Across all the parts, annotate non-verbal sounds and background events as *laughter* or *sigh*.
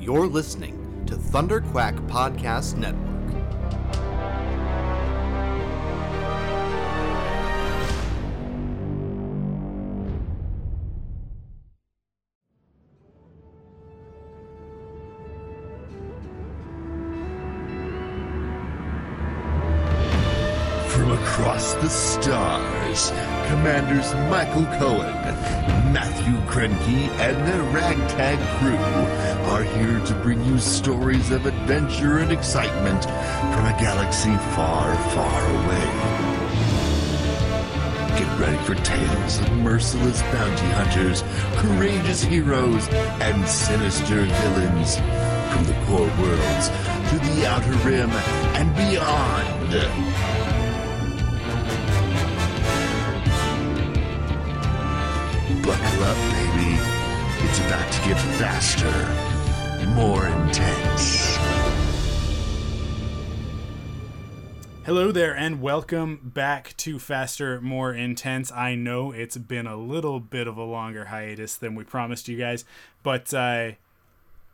You're listening to Thunderquack Podcast Network. From across the stars, Commanders Michael Cohen, Matthew Krenke, and their ragtag crew are here to bring you stories of adventure and excitement from a galaxy far, far away. Get ready for tales of merciless bounty hunters, courageous heroes, and sinister villains from the core worlds to the outer rim and beyond. Buckle up, baby. It's about to get faster, more intense. Hello there, and welcome back to Faster, More Intense. I know it's been a little bit of a longer hiatus than we promised you guys, but uh,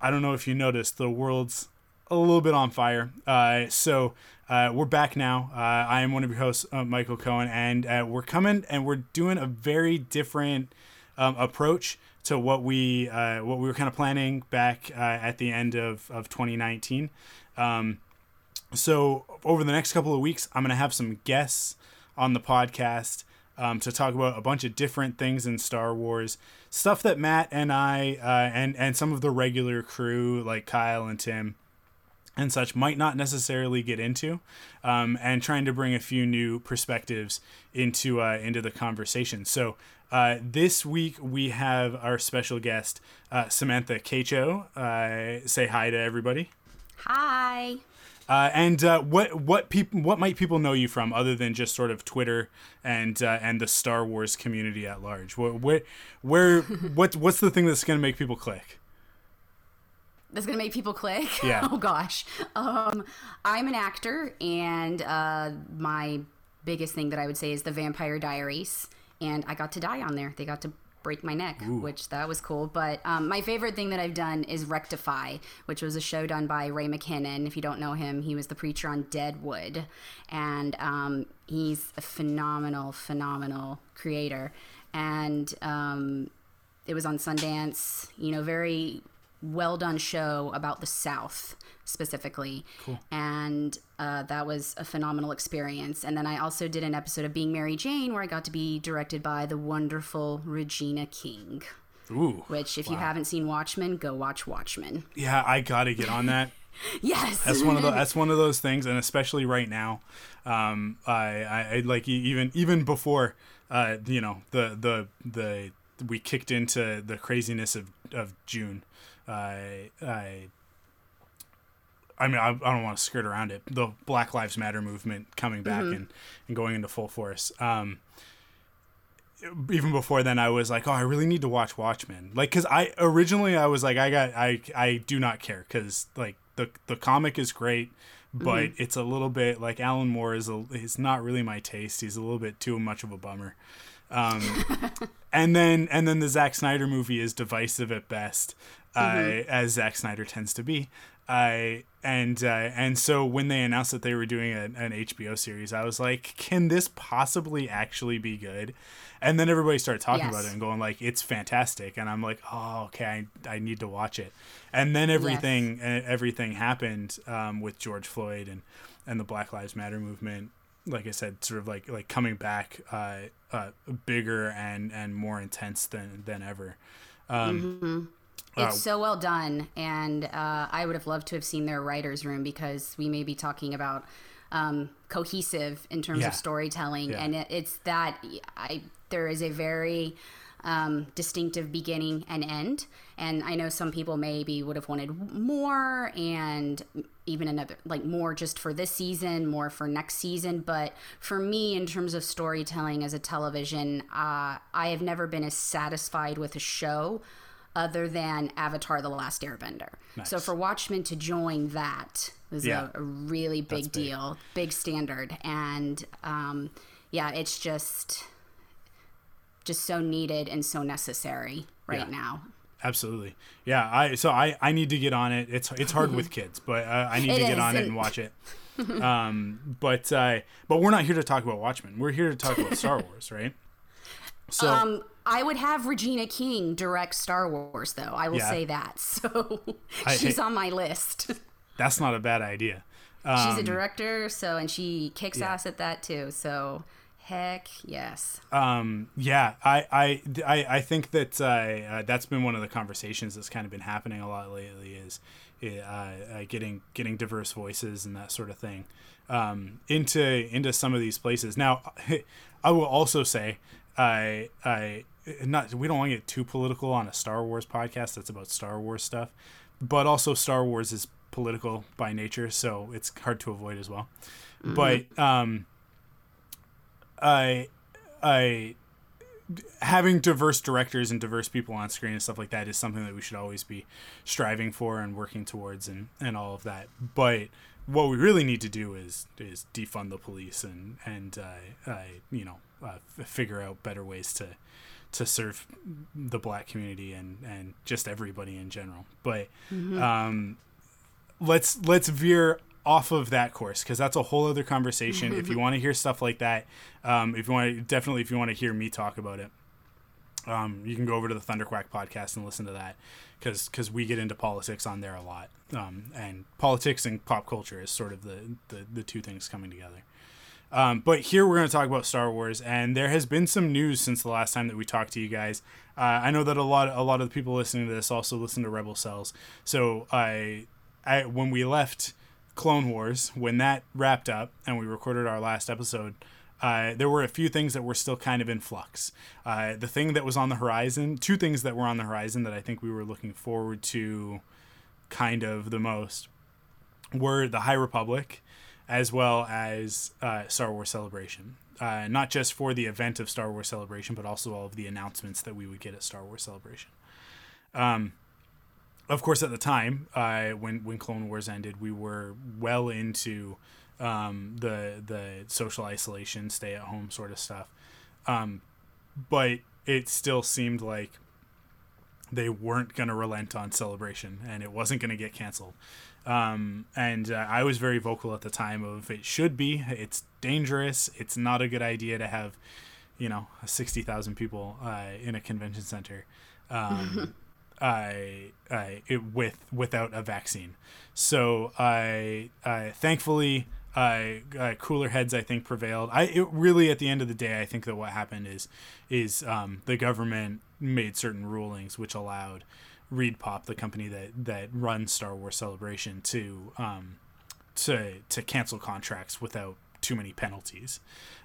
I don't know if you noticed, the world's a little bit on fire. Uh, so uh, we're back now. Uh, I am one of your hosts, uh, Michael Cohen, and uh, we're coming and we're doing a very different um, approach to what we uh, what we were kind of planning back uh, at the end of, of 2019. Um, so over the next couple of weeks, I'm going to have some guests on the podcast um, to talk about a bunch of different things in Star Wars, stuff that Matt and I uh, and and some of the regular crew like Kyle and Tim and such might not necessarily get into, um, and trying to bring a few new perspectives into uh, into the conversation. So uh, this week we have our special guest uh, Samantha Kacho. Uh, say hi to everybody. Hi. Uh, and uh, what what people what might people know you from other than just sort of Twitter and uh, and the Star Wars community at large? Where where, *laughs* where what what's the thing that's going to make people click? That's gonna make people click. *laughs* Yeah. oh gosh. Um, I'm an actor, and uh, my biggest thing that I would say is the Vampire Diaries, and I got to die on there. They got to break my neck, which that was cool. But um, my favorite thing that I've done is Rectify, which was a show done by Ray McKinnon. If you don't know him, he was the preacher on Deadwood, and um, he's a phenomenal, phenomenal creator. And um, it was on Sundance. You know, very well done show about the South specifically. And uh, that was a phenomenal experience. And then I also did an episode of Being Mary Jane where I got to be directed by the wonderful Regina King. Ooh, Which, if you haven't seen Watchmen, go watch Watchmen. yeah, I gotta get on that. *laughs* Yes. That's one of the that's one of those things, and especially right now, um, I, I, I like even even before, uh, you know, the the the we kicked into the craziness of of June. I I. I mean, I, I don't want to skirt around it. The Black Lives Matter movement coming back and, and going into full force. Um, even before then I was like, oh, I really need to watch Watchmen. Like, cause I originally I was like, I got, I, I do not care, cause like the the comic is great, but it's a little bit like Alan Moore is a, is not really my taste. He's a little bit too much of a bummer. Um, *laughs* and then and then the Zack Snyder movie is divisive at best, uh, as Zack Snyder tends to be. I and uh, and so when they announced that they were doing a, an HBO series, I was like, can this possibly actually be good? And then everybody started talking Yes. about it and going like, it's fantastic, and I'm like, oh, okay, I, I need to watch it. And then everything uh, everything happened um, with George Floyd and and the Black Lives Matter movement. Like I said, sort of like like coming back uh, uh, bigger and and more intense than than ever. Um, It's so well done, and uh, I would have loved to have seen their writers' room because we may be talking about um, cohesive in terms Yeah. of storytelling, Yeah. and it, it's that I there is a very um, distinctive beginning and end, and I know some people maybe would have wanted more and even another like more just for this season, more for next season, but for me in terms of storytelling as a television, uh, I have never been as satisfied with a show other than Avatar: The Last Airbender. So for Watchmen to join that was Yeah. a, a really big That's deal, big standard, and um, yeah, it's just just so needed and so necessary right Yeah. now. Absolutely. Yeah. I so I I need to get on it. It's it's hard with *laughs* kids, but uh, I need It to get is, on it and- and watch it. *laughs* um, but uh, but we're not here to talk about Watchmen. We're here to talk about Star *laughs* Wars, right? So Um, I would have Regina King direct Star Wars, though. I will Yeah. say that. *laughs* So I- she's hey- on my list. *laughs* that's not a bad idea. she's a director, so and she kicks ass at that too. So heck yes. Um, yeah, I, I, I, I think that uh, uh, that's been one of the conversations that's kind of been happening a lot lately is uh, uh, getting getting diverse voices and that sort of thing um, into into some of these places. Now, *laughs* I will also say, I, I not we don't want to get too political on a Star Wars podcast that's about Star Wars stuff, but also Star Wars is political by nature, so it's hard to avoid as well. But um, I I having diverse directors and diverse people on screen and stuff like that is something that we should always be striving for and working towards and, and all of that. But what we really need to do is is defund the police and and uh, uh, you know uh, figure out better ways to to serve the black community and and just everybody in general. But um, let's let's veer off of that course because that's a whole other conversation. if you *laughs* want to hear stuff like that, um, if you want to definitely if you want to hear me talk about it, um, you can go over to the Thunderquack podcast and listen to that because because we get into politics on there a lot, um, and politics and pop culture is sort of the the, the two things coming together. Um, but here we're going to talk about Star Wars, and there has been some news since the last time that we talked to you guys. Uh, I know that a lot a lot of the people listening to this also listen to Rebel Cells, so I, I when we left Clone Wars, when that wrapped up and we recorded our last episode, uh, there were a few things that were still kind of in flux. Uh, the thing that was on the horizon, two things that were on the horizon that I think we were looking forward to kind of the most were the High Republic as well as uh, Star Wars Celebration. Uh, not just for the event of Star Wars Celebration, but also all of the announcements that we would get at Star Wars Celebration. Um, of course, at the time uh, when when Clone Wars ended, we were well into um, the the social isolation, stay at home sort of stuff. Um, but it still seemed like they weren't going to relent on celebration and it wasn't going to get canceled um, and uh, i was very vocal at the time of it should be it's dangerous it's not a good idea to have you know 60000 people uh, in a convention center um, *laughs* I, I it, with without a vaccine so i, I thankfully uh, uh, cooler heads I think prevailed. I it really at the end of the day I think that what happened is is um, the government made certain rulings which allowed ReedPop, the company that that runs Star Wars Celebration, to um, to to cancel contracts without too many penalties,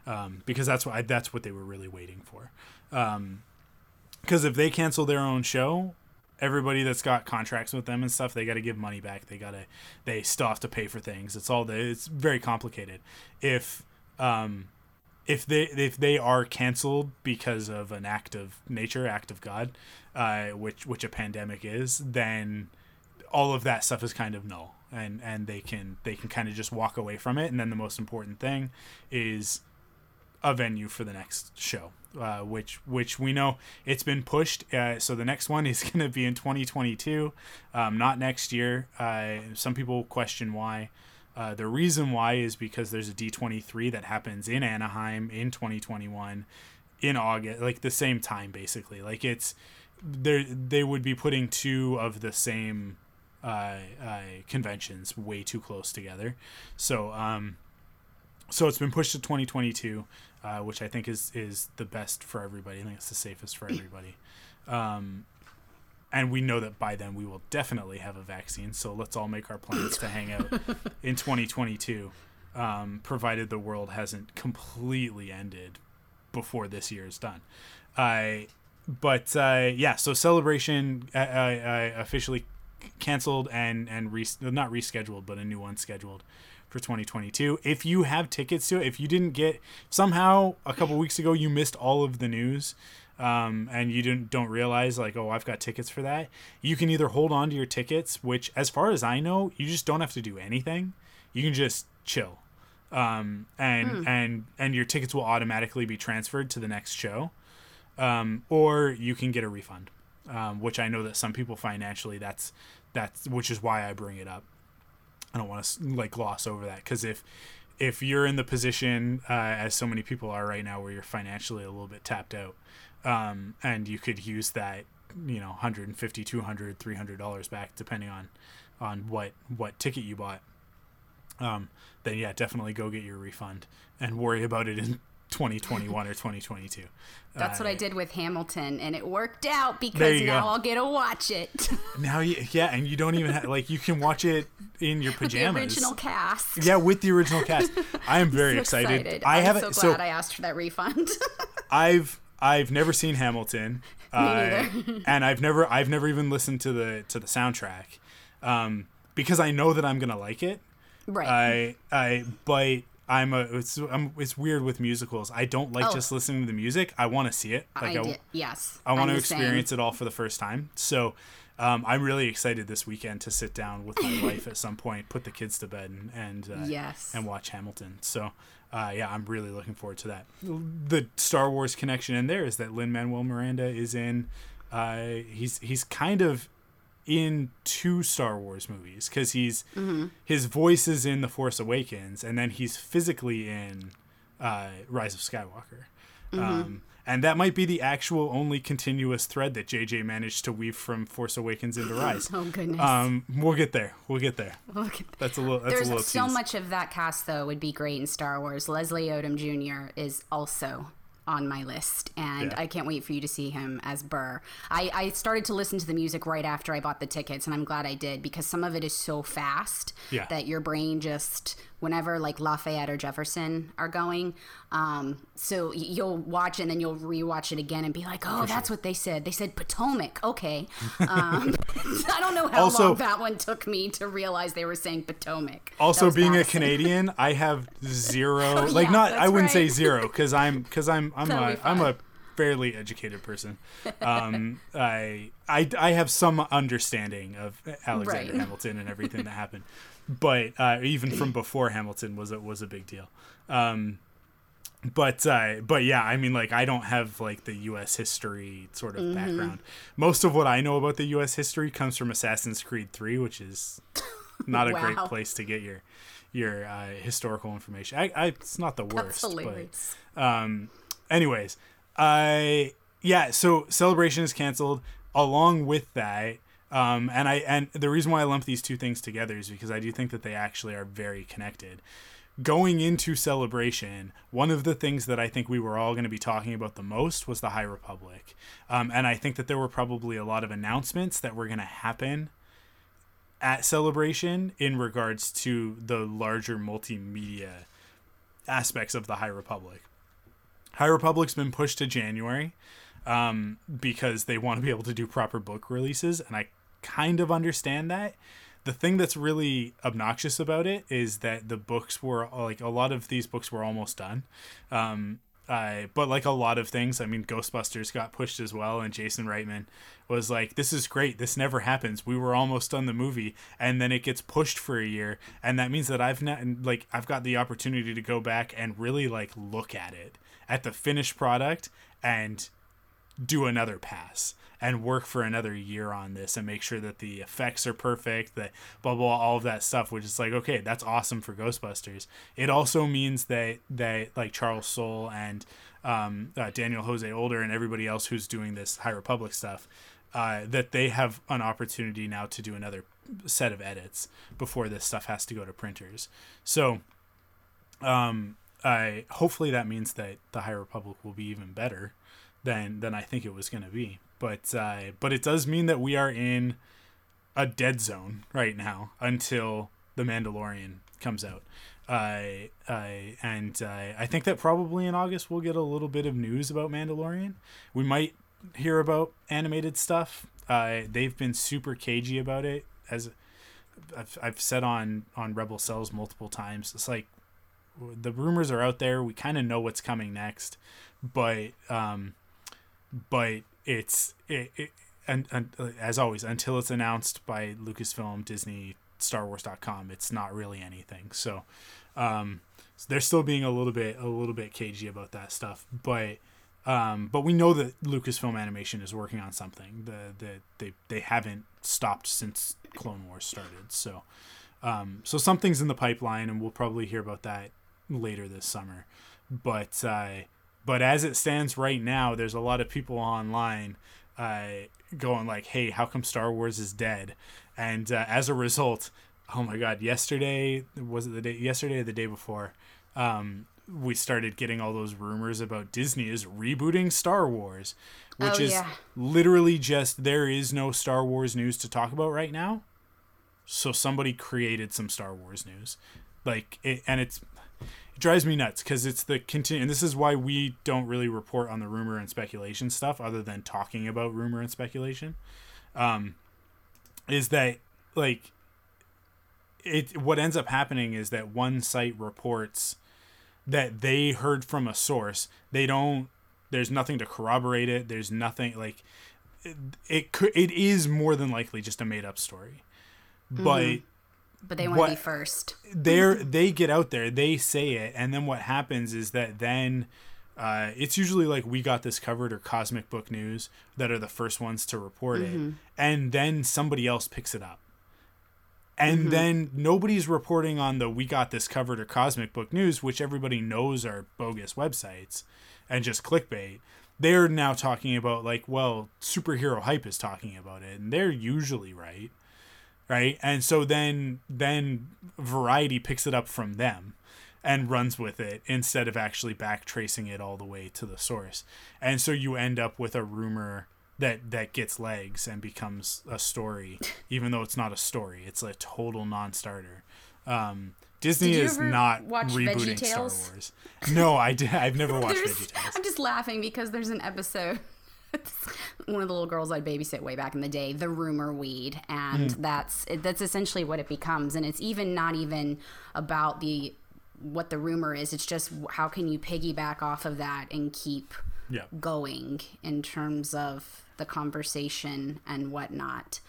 um, because that's what I, that's what they were really waiting for. Because if they cancel their own show, everybody that's got contracts with them and stuff, they got to give money back. They got to, they still have to pay for things. It's all the, it's very complicated. If, um, if they if they are canceled because of an act of nature, act of God, uh, which which a pandemic is, then all of that stuff is kind of null, and and they can they can kind of just walk away from it. And then the most important thing is a venue for the next show, uh, which which we know it's been pushed. Uh, so the next one *laughs* is going to be in 2022, um, not next year. Uh, some people question why. Uh, the reason why is because there's a D23 that happens in Anaheim in 2021 in August, like the same time basically. Like it's they they would be putting two of the same uh, uh, conventions way too close together. So um, so it's been pushed to 2022, uh, which I think is is the best for everybody. I think it's the safest for everybody. Um, and we know that by then we will definitely have a vaccine. So let's all make our plans to hang out *laughs* in 2022, um, provided the world hasn't completely ended before this year is done. I, but uh, yeah, so celebration uh, uh, officially canceled and and re- not rescheduled, but a new one scheduled for 2022. If you have tickets to it, if you didn't get somehow a couple weeks ago you missed all of the news um, and you didn't don't realize like oh I've got tickets for that, you can either hold on to your tickets, which as far as I know, you just don't have to do anything. You can just chill. Um, and and and your tickets will automatically be transferred to the next show. Um, or you can get a refund. um, which I know that some people financially that's that's which is why I bring it up. I don't want to like gloss over that because if if you're in the position uh, as so many people are right now where you're financially a little bit tapped out um, and you could use that you know 150 200 300 dollars back depending on on what what ticket you bought um, then yeah definitely go get your refund and worry about it in 2021 or 2022 That's what I Uh, did with Hamilton, and it worked out because now go. I'll get to watch it. *laughs* now you, yeah and you don't even have like you can watch it in your *laughs* pajamas the pajamas original cast. yeah with the original cast *laughs* i am very So excited. i I'm haven't so glad I asked for that refund. I've I've never seen Hamilton, uh, and I've never I've never even listened to the to the soundtrack, um, because I know that I'm gonna like it. right. I I but I'm a it's I'm, it's weird with musicals. I don't like Oh. just listening to the music. I want to see it. Like I I, did. Yes. I want to the same. experience it all for the first time. So. Um, I'm really excited this weekend to sit down with my *laughs* wife at some point, put the kids to bed, and and, uh, Yes. and watch Hamilton. So, uh, yeah, I'm really looking forward to that. The Star Wars connection in there is that Lin Manuel Miranda is in. Uh, he's he's kind of in two Star Wars movies because he's Mm-hmm. his voice is in The Force Awakens, and then he's physically in uh, Rise of Skywalker. Mm-hmm. Um, and that might be the actual only continuous thread that JJ managed to weave from Force Awakens into *laughs* Rise. Oh goodness. Um, we'll get there. We'll get there. *laughs* Look at That's a little. That's a little There's so tease. much of that cast though would be great in Star Wars. Leslie Odom Jr. is also on my list, and Yeah. I can't wait for you to see him as Burr. I, I started to listen to the music right after I bought the tickets, and I'm glad I did because some of it is so fast Yeah. that your brain just whenever like Lafayette or Jefferson are going, um, so you'll watch it and then you'll rewatch it again and be like, oh, that's what they said. They said Potomac. Okay. Um, *laughs* *laughs* I don't know how Also- long that one took me to realize they were saying Potomac. Also, being a Canadian, I have *laughs* zero. like, not. I wouldn't say zero because I'm because I'm I'm That'll a I'm a fairly educated person. Um, I I I have some understanding of Alexander Right. Hamilton and everything that happened, but uh, even from before Hamilton was a, was a big deal. Um, but uh, but yeah, I mean, like I don't have like the U.S. history sort of background. Most of what I know about the U.S. history comes from Assassin's Creed Three, which is not a great *laughs* place to get your your uh, historical information. I, I it's not the worst, but um, anyways, I yeah. So celebration is canceled. Along with that, um, and I and the reason why I lump these two things together is because I do think that they actually are very connected. Going into celebration, one of the things that I think we were all going to be talking about the most was the High Republic, um, and I think that there were probably a lot of announcements that were going to happen at celebration in regards to the larger multimedia aspects of the High Republic. High Republic's been pushed to January um, because they want to be able to do proper book releases, and I kind of understand that. The thing that's really obnoxious about it is that the books were like a lot of these books were almost done. Um, uh, but like a lot of things, I mean, Ghostbusters got pushed as well, and Jason Reitman was like, "This is great. This never happens. We were almost done the movie, and then it gets pushed for a year, and that means that I've not like I've got the opportunity to go back and really like look at it, at the finished product, and do another pass and work for another year on this and make sure that the effects are perfect, that blah blah, all of that stuff. Which is like, okay, that's awesome for Ghostbusters. It also means that that like Charles Soule and um, uh, Daniel Jose Older and everybody else who's doing this High Republic stuff, uh, that they have an opportunity now to do another set of edits before this stuff has to go to printers. So um, I hopefully that means that the High Republic will be even better than than I think it was going to be. But uh, but it does mean that we are in a dead zone right now until the Mandalorian comes out. Uh, uh, and uh, I think that probably in August we'll get a little bit of news about Mandalorian. We might hear about animated stuff. Uh, they've been super cagey about it, as I've, I've said on on Rebel Cells multiple times. It's like the rumors are out there. We kind of know what's coming next, but um, but it's it, it and, and uh, as always until it's announced by Lucasfilm, Disney, Star Wars.com, it's not really anything. So um, they're still being a little bit a little bit cagey about that stuff, but Um, but we know that Lucasfilm Animation is working on something. The, the they they haven't stopped since Clone Wars started. So um, so something's in the pipeline, and we'll probably hear about that later this summer. But uh, but as it stands right now, there's a lot of people online uh, going like, "Hey, how come Star Wars is dead?" And uh, as a result, oh my God, yesterday was it the day? Yesterday or the day before? Um, we started getting all those rumors about Disney is rebooting Star Wars, which Oh, is yeah. literally just there is no Star Wars news to talk about right now. So somebody created some Star Wars news, like it, and it's it drives me nuts because it's the continue. And this is why we don't really report on the rumor and speculation stuff, other than talking about rumor and speculation. Um, is that like it? What ends up happening is that one site reports that they heard from a source. They don't. There's nothing to corroborate it. There's nothing like it. It could. It is more than likely just a made up story, but But they want to be first. they're they get out there they say it and then what happens is that then uh, it's usually like we got this covered or cosmic book news that are the first ones to report it and then somebody else picks it up. And then nobody's reporting on the we got this covered or cosmic book news which everybody knows are bogus websites and just clickbait. They're now talking about like well superhero hype is talking about it and they're usually right right and so then then variety picks it up from them and runs with it instead of actually back tracing it all the way to the source and so you end up with a rumor that that gets legs and becomes a story *laughs* even though it's not a story it's a total non-starter um Disney is not rebooting Star Wars. No, I did. I've never *laughs* watched VeggieTales. I'm just laughing because there's an episode. *laughs* One of the little girls I'd babysit way back in the day, the rumor weed, and Hmm. that's that's essentially what it becomes. And it's even not even about the what the rumor is. It's just how can you piggyback off of that and keep Yeah. going in terms of the conversation and whatnot.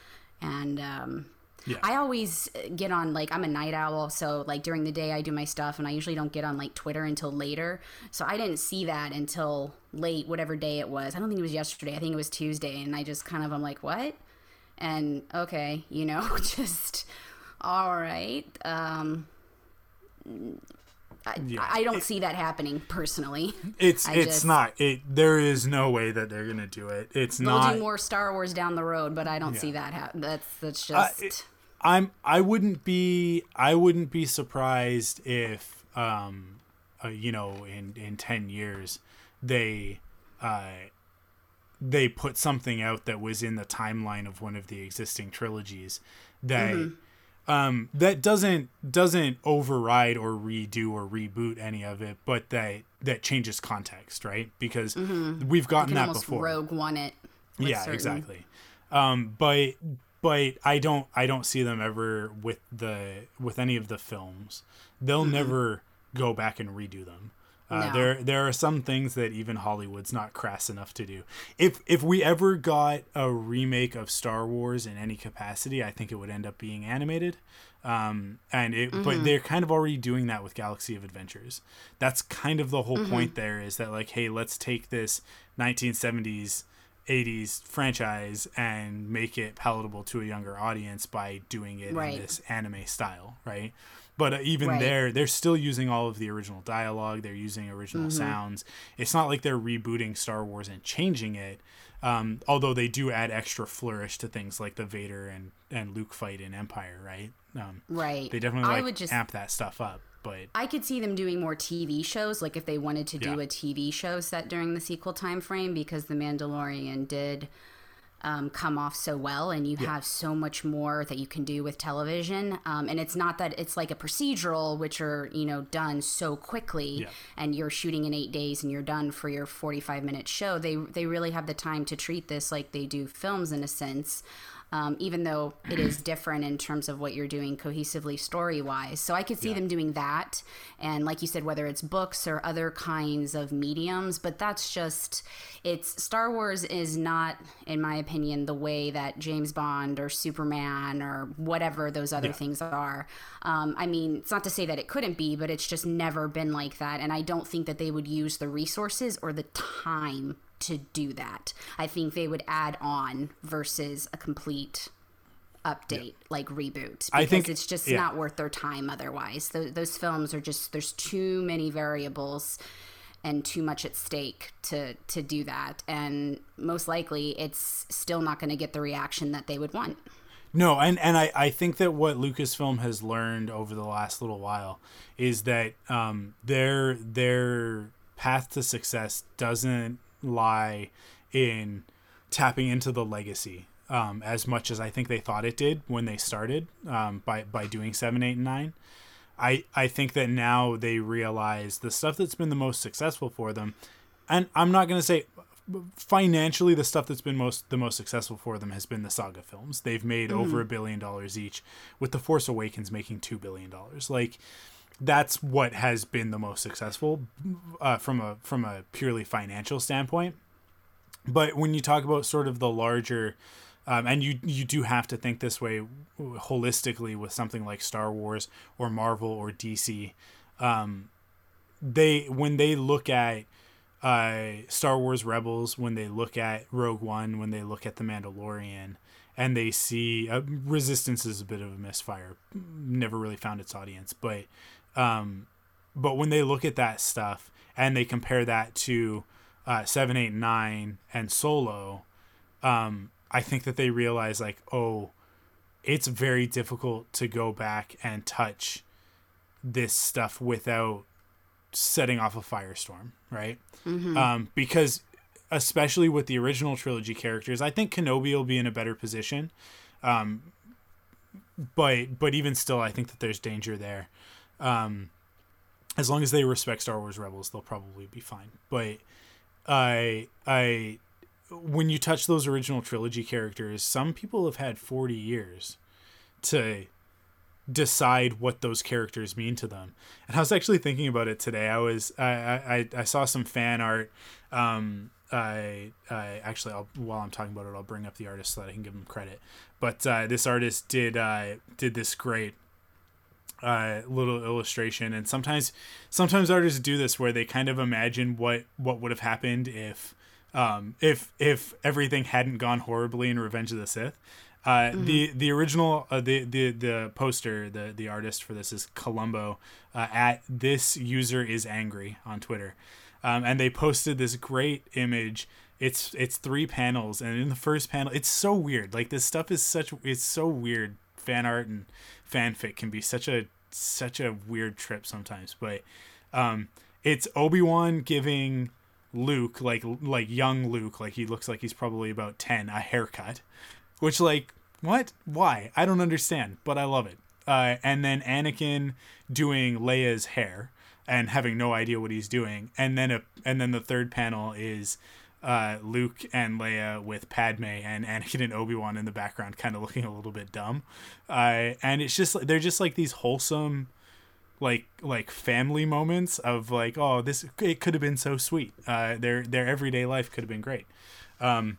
And um, Yeah. I always get on like I'm a night owl, so like during the day I do my stuff, and I usually don't get on like Twitter until later. So I didn't see that until late, whatever day it was. I don't think it was yesterday. I think it was Tuesday, and I just kind of I'm like, what? And okay, you know, *laughs* just all right. Um, I, Yeah. I don't see that happening personally. It's I it's just- not. It there is no way that they're gonna do it. It's They'll not. do more Star Wars down the road, but I don't see that. Ha- that's that's Uh, just. it- I'm I wouldn't be I wouldn't be surprised if um uh, you know in in 10 years they uh they put something out that was in the timeline of one of the existing trilogies that um that doesn't doesn't override or redo or reboot any of it but that that changes context right? Because we've gotten that before. rogue one it. yeah certain- exactly. Um but but i don't i don't see them ever with the with any of the films. They'll never go back and redo them. Uh, No. there there are some things that even hollywood's not crass enough to do. If if we ever got a remake of star wars in any capacity i think it would end up being animated. Um and it but they're kind of already doing that with galaxy of adventures. That's kind of the whole point there is that like hey let's take this 1970s 80s franchise and make it palatable to a younger audience by doing it Right. in this anime style right but uh, even Right. there they're still using all of the original dialogue they're using original sounds it's not like they're rebooting star wars and changing it um, although they do add extra flourish to things like the vader and, and luke fight in empire right um, Right. they definitely like would just amp that stuff up but I could see them doing more TV shows, like if they wanted to do Yeah. a TV show set during the sequel time frame, because The Mandalorian did um, come off so well, and you have so much more that you can do with television. Um, and it's not that it's like a procedural, which are you know done so quickly, Yeah. and you're shooting in eight days and you're done for your 45 minute show. They they really have the time to treat this like they do films in a sense. Um, even though it is different in terms of what you're doing cohesively story wise. So I could see yeah. them doing that. And like you said, whether it's books or other kinds of mediums, but that's just, it's Star Wars is not, in my opinion, the way that James Bond or Superman or whatever those other yeah. things are. Um, I mean, it's not to say that it couldn't be, but it's just never been like that. And I don't think that they would use the resources or the time to do that. I think they would add on versus a complete update yeah. like reboot because I think, it's just yeah. not worth their time otherwise. Th- those films are just there's too many variables and too much at stake to to do that and most likely it's still not going to get the reaction that they would want. No, and and I, I think that what Lucasfilm has learned over the last little while is that um, their their path to success doesn't lie in tapping into the legacy um, as much as I think they thought it did when they started um, by by doing seven, eight, and nine. I I think that now they realize the stuff that's been the most successful for them, and I'm not gonna say financially the stuff that's been most the most successful for them has been the saga films. They've made mm-hmm. over a billion dollars each, with the Force Awakens making two billion dollars. Like that's what has been the most successful uh, from a from a purely financial standpoint. But when you talk about sort of the larger, um, and you you do have to think this way holistically with something like Star Wars or Marvel or DC, um, they when they look at uh, Star Wars Rebels, when they look at Rogue One, when they look at The Mandalorian, and they see uh, Resistance is a bit of a misfire, never really found its audience, but um, but when they look at that stuff and they compare that to uh, seven, eight, nine, and Solo, um, I think that they realize like, oh, it's very difficult to go back and touch this stuff without setting off a firestorm, right? Mm-hmm. Um, because especially with the original trilogy characters, I think Kenobi will be in a better position. Um, but but even still, I think that there's danger there. Um, as long as they respect Star Wars Rebels, they'll probably be fine. But I I when you touch those original trilogy characters, some people have had 40 years to decide what those characters mean to them. And I was actually thinking about it today. I was I I, I saw some fan art. Um, I, I actually I'll, while I'm talking about it, I'll bring up the artist so that I can give him credit. But uh, this artist did uh, did this great uh, little illustration and sometimes sometimes artists do this where they kind of imagine what what would have happened if um, if if everything hadn't gone horribly in Revenge of the Sith. Uh, mm-hmm. The the original uh, the the the poster the the artist for this is Columbo uh, at this user is angry on Twitter, um, and they posted this great image. It's it's three panels, and in the first panel, it's so weird. Like this stuff is such it's so weird. Fan art and fanfic can be such a such a weird trip sometimes. But um, it's Obi Wan giving Luke like like young Luke, like he looks like he's probably about ten, a haircut, which like what? Why? I don't understand, but I love it. Uh, and then Anakin doing Leia's hair and having no idea what he's doing, and then a and then the third panel is uh, Luke and Leia with Padme and Anakin and Obi Wan in the background, kind of looking a little bit dumb. Uh, and it's just they're just like these wholesome, like like family moments of like, oh, this it could have been so sweet. Uh, their their everyday life could have been great. Um,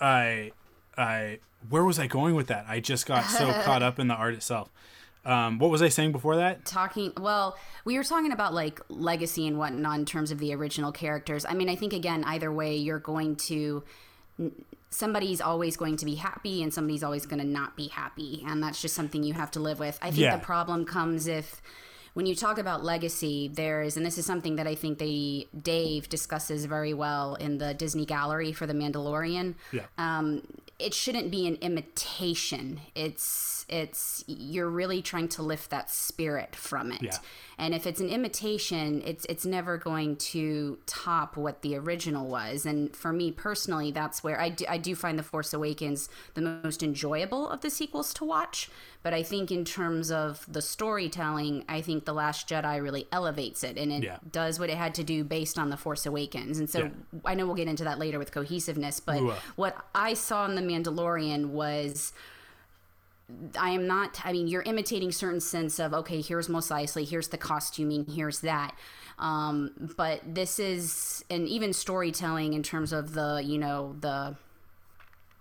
I I where was I going with that? I just got so *laughs* caught up in the art itself. Um, what was I saying before that? Talking, well, we were talking about like legacy and whatnot in terms of the original characters. I mean, I think again, either way, you're going to somebody's always going to be happy and somebody's always going to not be happy, and that's just something you have to live with. I think yeah. the problem comes if when you talk about legacy, there is, and this is something that I think they Dave discusses very well in the Disney Gallery for the Mandalorian. Yeah. Um, it shouldn't be an imitation. It's it's you're really trying to lift that spirit from it. Yeah. And if it's an imitation, it's it's never going to top what the original was. And for me personally, that's where I do, I do find The Force Awakens the most enjoyable of the sequels to watch. But I think in terms of the storytelling, I think The Last Jedi really elevates it and it yeah. does what it had to do based on The Force Awakens. And so yeah. I know we'll get into that later with cohesiveness, but Ooh. what I saw in the Mandalorian was I am not. I mean, you're imitating certain sense of okay. Here's Mos Eisley. Here's the costuming. Here's that. Um, but this is, and even storytelling in terms of the, you know, the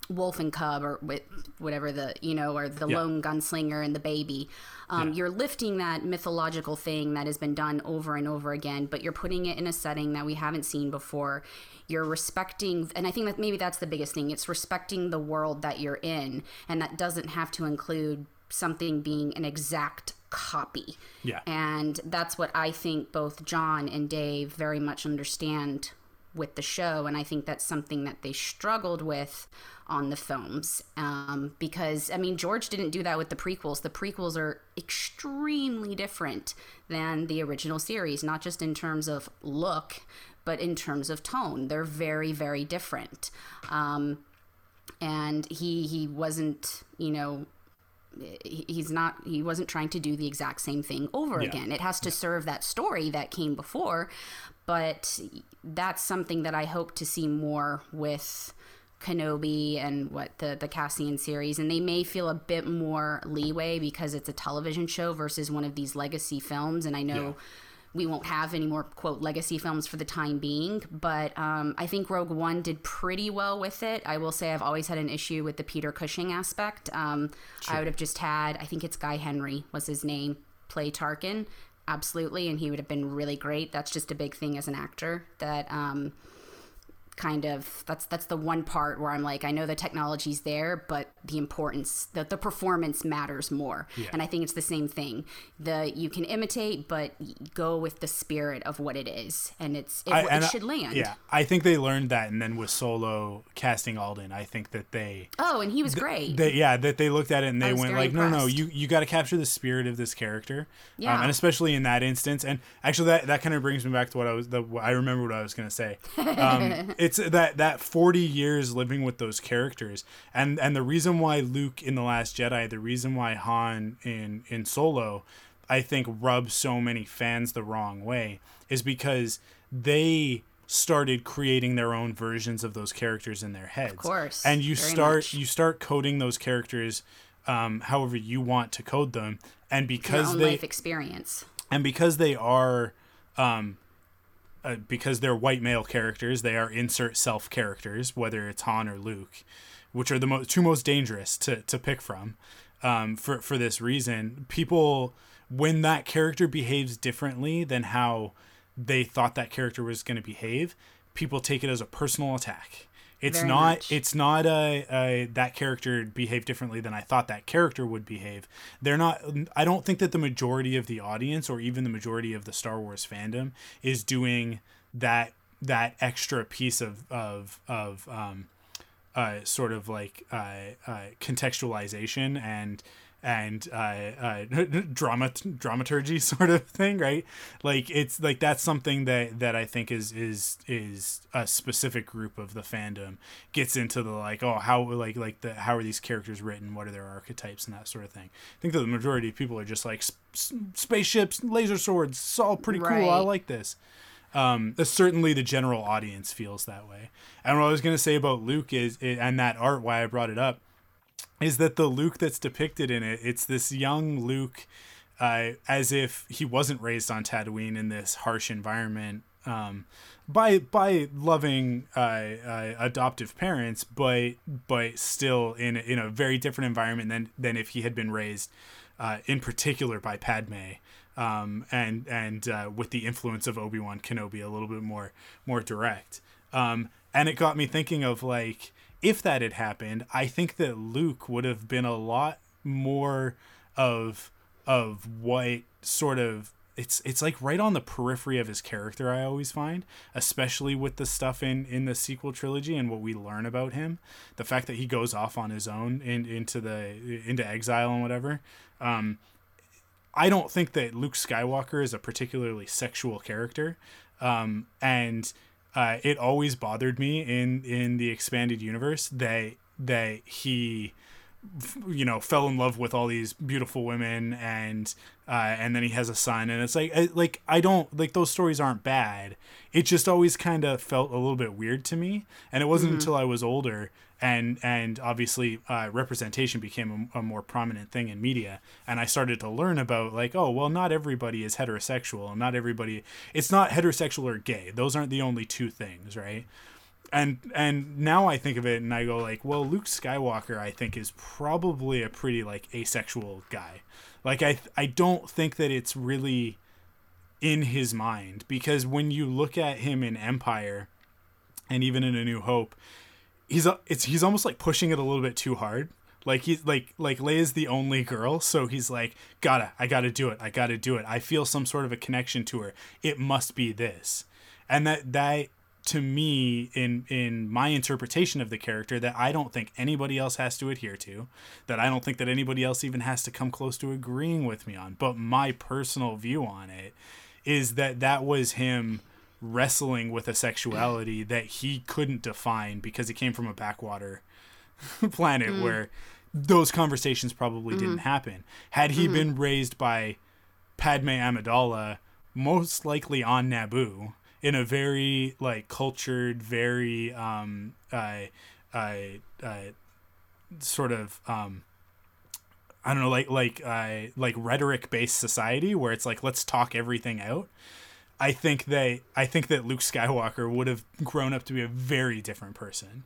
wolf and cub or with whatever the you know or the yeah. lone gunslinger and the baby um, yeah. you're lifting that mythological thing that has been done over and over again but you're putting it in a setting that we haven't seen before you're respecting and i think that maybe that's the biggest thing it's respecting the world that you're in and that doesn't have to include something being an exact copy yeah and that's what i think both john and dave very much understand with the show and i think that's something that they struggled with on the films um, because i mean george didn't do that with the prequels. The prequels are extremely different than the original series not just in terms of look but in terms of tone. They're very very different. Um, and he he wasn't you know he's not he wasn't trying to do the exact same thing over yeah. again. It has to serve that story that came before but that's something that I hope to see more with Kenobi and what the the Cassian series, and they may feel a bit more leeway because it's a television show versus one of these legacy films. And I know. Yeah. We won't have any more quote legacy films for the time being, but um, I think Rogue One did pretty well with it. I will say I've always had an issue with the Peter Cushing aspect. Um, sure. I would have just had, I think it's Guy Henry was his name, play Tarkin absolutely, and he would have been really great. That's just a big thing as an actor that um, kind of that's that's the one part where I'm like, I know the technology's there, but the importance, the, the performance matters more. Yeah. And I think it's the same thing. The you can imitate, but go with the spirit of what it is, and it's it, I, and it should land. Yeah, I think they learned that, and then with Solo casting Alden, I think that they oh, and he was th- great. They, yeah, that they looked at it and they went like, impressed. no, no, you you got to capture the spirit of this character. Um, yeah, um, and especially in that instance, and actually that that kind of brings me back to what I was the I remember what I was gonna say. Um, *laughs* it's that that 40 years living with those characters and and the reason why Luke in the last Jedi the reason why Han in in Solo I think rubs so many fans the wrong way is because they started creating their own versions of those characters in their heads. Of course. And you start much. you start coding those characters um, however you want to code them and because they life experience. And because they are um, uh, because they're white male characters, they are insert self characters, whether it's Han or Luke, which are the mo- two most dangerous to, to pick from. Um, for for this reason, people when that character behaves differently than how they thought that character was going to behave, people take it as a personal attack it's Very not much. it's not a, a that character behaved differently than I thought that character would behave. They're not I don't think that the majority of the audience or even the majority of the Star Wars fandom is doing that that extra piece of of of um uh sort of like uh, uh contextualization and and uh, uh, *laughs* drama dramaturgy *laughs* sort of thing, right? Like it's like that's something that that I think is is is a specific group of the fandom gets into the like oh how like like the how are these characters written? What are their archetypes and that sort of thing. I think that the majority of people are just like spaceships, laser swords, it's all pretty right. cool. I like this. Um, certainly the general audience feels that way. And what I was going to say about Luke is, and that art, why I brought it up, is that the Luke that's depicted in it, it's this young Luke, uh, as if he wasn't raised on Tatooine in this harsh environment um, by by loving uh, uh, adoptive parents, but but still in in a very different environment than than if he had been raised, uh, in particular by Padme. Um, and and uh, with the influence of Obi Wan Kenobi a little bit more more direct, um, and it got me thinking of like if that had happened, I think that Luke would have been a lot more of of what sort of it's it's like right on the periphery of his character I always find, especially with the stuff in in the sequel trilogy and what we learn about him. The fact that he goes off on his own in, into the into exile and whatever. Um, I don't think that Luke Skywalker is a particularly sexual character. Um, and uh, it always bothered me in in the expanded universe that that he you know fell in love with all these beautiful women and uh, and then he has a son. And it's like I, like I don't like those stories aren't bad. It just always kind of felt a little bit weird to me. And it wasn't mm-hmm. until I was older and and obviously uh, representation became a, a, more prominent thing in media. And I started to learn about like oh well not everybody is heterosexual and not everybody it's not heterosexual or gay. Those aren't the only two things right? And and now I think of it and I go like, well, Luke Skywalker I think is probably a pretty like asexual guy. Like I I don't think that it's really in his mind because when you look at him in Empire and even in A New Hope, he's it's he's almost like pushing it a little bit too hard. Like he's like like Leia's the only girl, so he's like, gotta, I gotta do it, I gotta do it. I feel some sort of a connection to her. It must be this, and that that to me in in my interpretation of the character that I don't think anybody else has to adhere to, that I don't think that anybody else even has to come close to agreeing with me on. But my personal view on it is that that was him wrestling with a sexuality that he couldn't define because he came from a backwater *laughs* planet mm. where those conversations probably mm-hmm. didn't happen. Had he mm-hmm. been raised by Padme Amidala, most likely on Naboo, in a very like cultured, very um, uh, uh, uh, sort of um, I don't know, like like uh, like rhetoric based society where it's like let's talk everything out. I think that I think that Luke Skywalker would have grown up to be a very different person.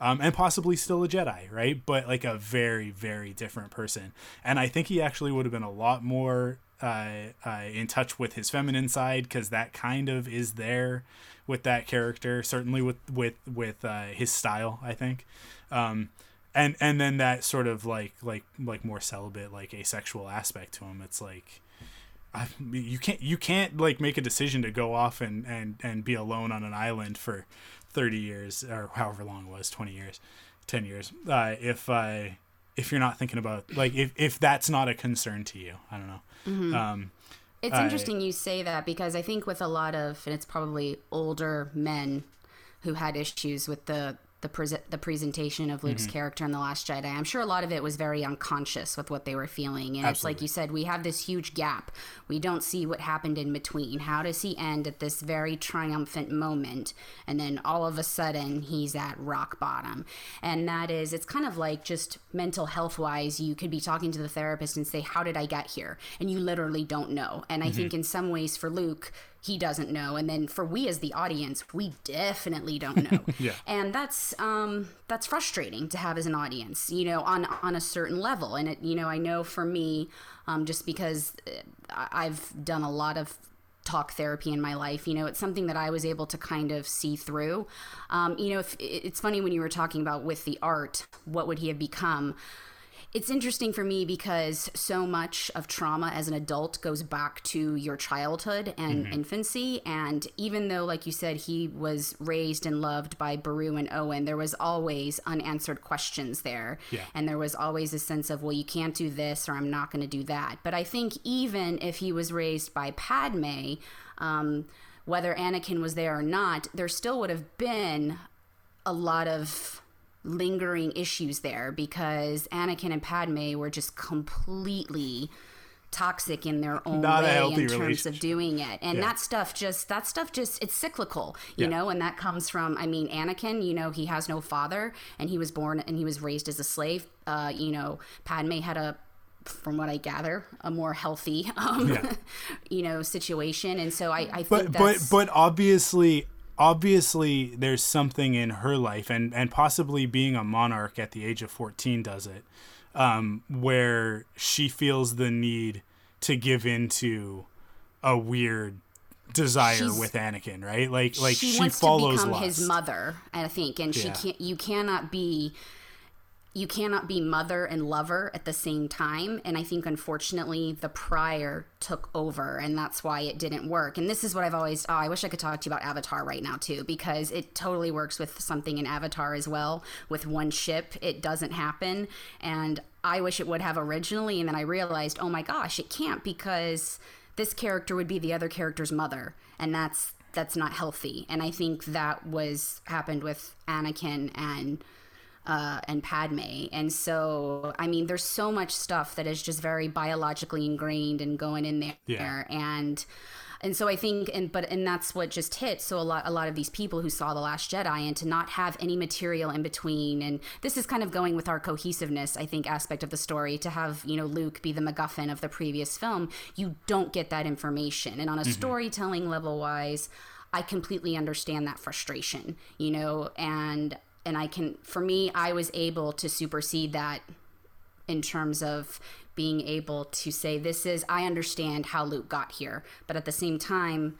Um, and possibly still a Jedi, right? But like a very, very different person. And I think he actually would have been a lot more uh, uh, in touch with his feminine side because that kind of is there with that character. Certainly with with with uh, his style, I think. Um, and and then that sort of like like like more celibate, like asexual aspect to him. It's like. I, you can't you can't like make a decision to go off and, and, and be alone on an island for 30 years or however long it was 20 years 10 years uh, if uh, if you're not thinking about like if, if that's not a concern to you i don't know mm-hmm. um, it's interesting you say that because i think with a lot of and it's probably older men who had issues with the the pre- the presentation of Luke's mm-hmm. character in the Last Jedi. I'm sure a lot of it was very unconscious with what they were feeling, and Absolutely. it's like you said, we have this huge gap. We don't see what happened in between. How does he end at this very triumphant moment, and then all of a sudden he's at rock bottom? And that is, it's kind of like just mental health wise. You could be talking to the therapist and say, "How did I get here?" And you literally don't know. And I mm-hmm. think in some ways for Luke he doesn't know and then for we as the audience we definitely don't know. *laughs* Yeah. and that's um that's frustrating to have as an audience you know on on a certain level. And it you know i know for me um just because uh, i've done a lot of talk therapy in my life you know it's something that i was able to kind of see through. Um, you know if, it's funny when you were talking about with the art what would he have become it's interesting for me because so much of trauma as an adult goes back to your childhood and mm-hmm. infancy. And even though, like you said, he was raised and loved by Beru and Owen, there was always unanswered questions there. Yeah. And there was always a sense of, well, you can't do this or I'm not going to do that. But I think even if he was raised by Padme, um, whether Anakin was there or not, there still would have been a lot of lingering issues there because Anakin and Padme were just completely toxic in their own Not way in terms of doing it and yeah. that stuff just that stuff just it's cyclical you yeah. know and that comes from i mean anakin you know he has no father and he was born and he was raised as a slave uh, you know padme had a from what I gather, a more healthy, *laughs* um, yeah. *laughs* you know, situation. And so I, I think but, but, but obviously obviously there's something in her life and and possibly being a monarch at the age of 14 does it um, where she feels the need to give into a weird desire She's, with Anakin, right? Like like she, she follows to become lust. his mother, I think, and yeah. she can't. You cannot be you cannot be mother and lover at the same time. And I think, unfortunately, the prior took over, and that's why it didn't work. And this is what I've always, oh, I wish I could talk to you about Avatar right now, too, because it totally works with something in Avatar as well. With one ship, it doesn't happen. And I wish it would have originally. And then I realized, oh my gosh, it can't because this character would be the other character's mother. And that's, that's not healthy. And I think that was happened with Anakin and uh, and Padme. And so, I mean, there's so much stuff that is just very biologically ingrained and going in there. Yeah. And and so I think, and but and that's what just hit. So a lot, a lot of these people who saw the Last Jedi, and to not have any material in between, and this is kind of going with our cohesiveness, I think, aspect of the story. To have you know Luke be the MacGuffin of the previous film, you don't get that information, and on a storytelling level wise, I completely understand that frustration, you know, and and I can, for me, I was able to supersede that in terms of being able to say this is I understand how Luke got here, but at the same time,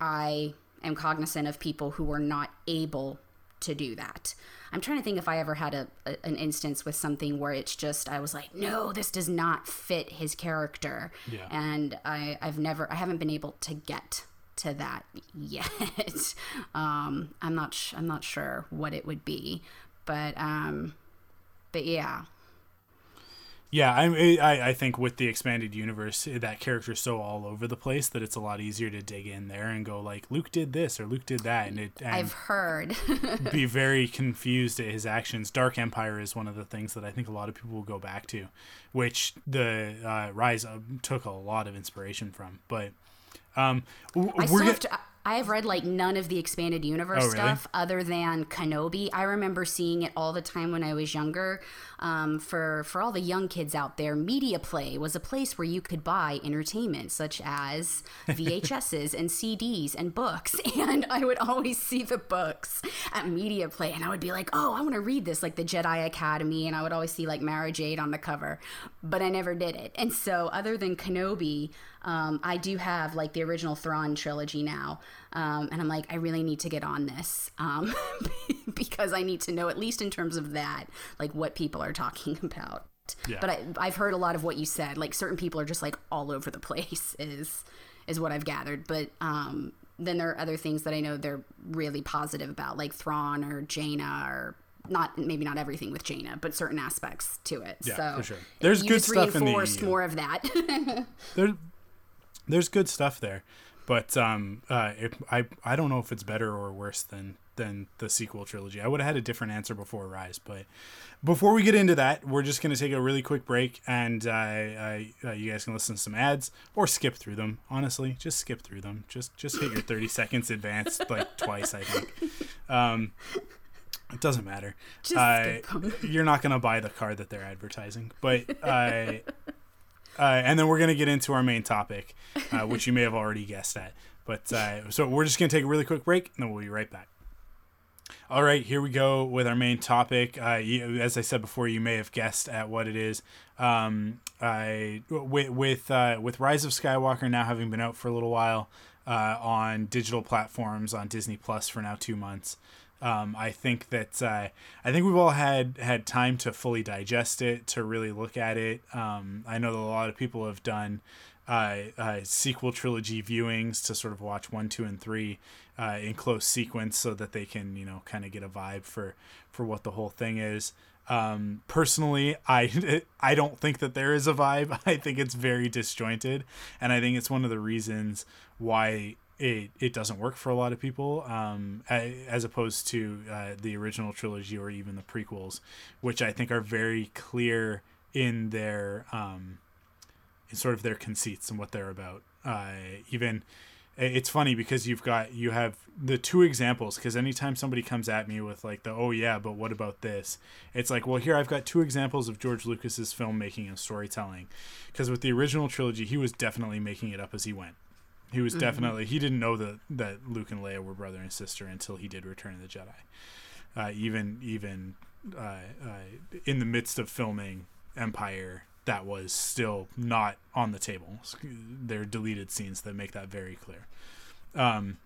I am cognizant of people who were not able to do that. I'm trying to think if I ever had a, a an instance with something where it's just I was like, no, this does not fit his character, Yeah. and I I've never I haven't been able to get to that yet. *laughs* um, I'm not sh- I'm not sure what it would be, but um, but yeah, Yeah, I, I I think with the expanded universe, that character's so all over the place that it's a lot easier to dig in there and go like, Luke did this or Luke did that, and it and I've heard. *laughs* be very confused at his actions. Dark Empire is one of the things that I think a lot of people will go back to, which the uh, Rise took a lot of inspiration from. But um, I still have to. I have read like none of the expanded universe Oh, really? stuff other than Kenobi. I remember seeing it all the time when I was younger. Um, for for all the young kids out there, Media Play was a place where you could buy entertainment such as *laughs* VHSs and CDs and books. *laughs* And I would always see the books at Media Play, and I would be like, "Oh, I want to read this," like the Jedi Academy, and I would always see like Mara Jade on the cover, but I never did it. And so, other than Kenobi, um, I do have like the original Thrawn trilogy now. Um, and I'm like, I really need to get on this um, *laughs* because I need to know, at least in terms of that, like what people are talking *laughs* about. Yeah. But I, I've heard a lot of what you said. Like certain people are just like all over the *laughs* place, is is what I've gathered. But um, then there are other things that I know they're really positive about, like Thrawn or Jaina or not maybe not everything with Jaina, but certain aspects to it. Yeah, so for sure. There's good stuff in the more of that. there, there's good stuff there, but um, uh, it, I I don't know if it's better or worse than than the sequel trilogy. I would have had a different answer before Rise, but before we get into that, we're just gonna take a really quick break, and uh, uh, uh, you guys can listen to some ads or skip through them. Honestly, just skip through them. Just just hit your 30 seconds advanced like twice, I think. Um, it doesn't matter. Just uh, you're not gonna buy the car that they're advertising, but. Uh, and then we're going to get into our main topic, uh, which you may have already guessed at. But uh, so we're just going to take a really quick break, and then we'll be right back. All right, here we go with our main topic. Uh, you, as I said before, you may have guessed at what it is. Um, I with with uh, with Rise of Skywalker now having been out for a little while uh, on digital platforms on Disney Plus for now two months. Um, I think that uh, I think we've all had had time to fully digest it, to really look at it. Um, I know that a lot of people have done uh, uh, sequel trilogy viewings to sort of watch one, two, and three uh, in close sequence, so that they can you know kind of get a vibe for for what the whole thing is. Um, personally, I *laughs* I don't think that there is a vibe. *laughs* I think it's very disjointed, and I think it's one of the reasons why it it doesn't work for a lot of people um, as opposed to uh, the original trilogy or even the prequels, which I think are very clear in their um, in sort of their conceits and what they're about. Uh, even it's funny because you've got you have the two examples because anytime somebody comes at me with like the oh yeah but what about this? it's like well here i've got two examples of george lucas's filmmaking and storytelling. Because with the original trilogy he was definitely making it up as he went he was definitely he didn't know that that luke and leia were brother and sister until he did return of the jedi uh, even even uh, uh, in the midst of filming Empire, that was still not on the table. There are deleted scenes that make that very clear. Um,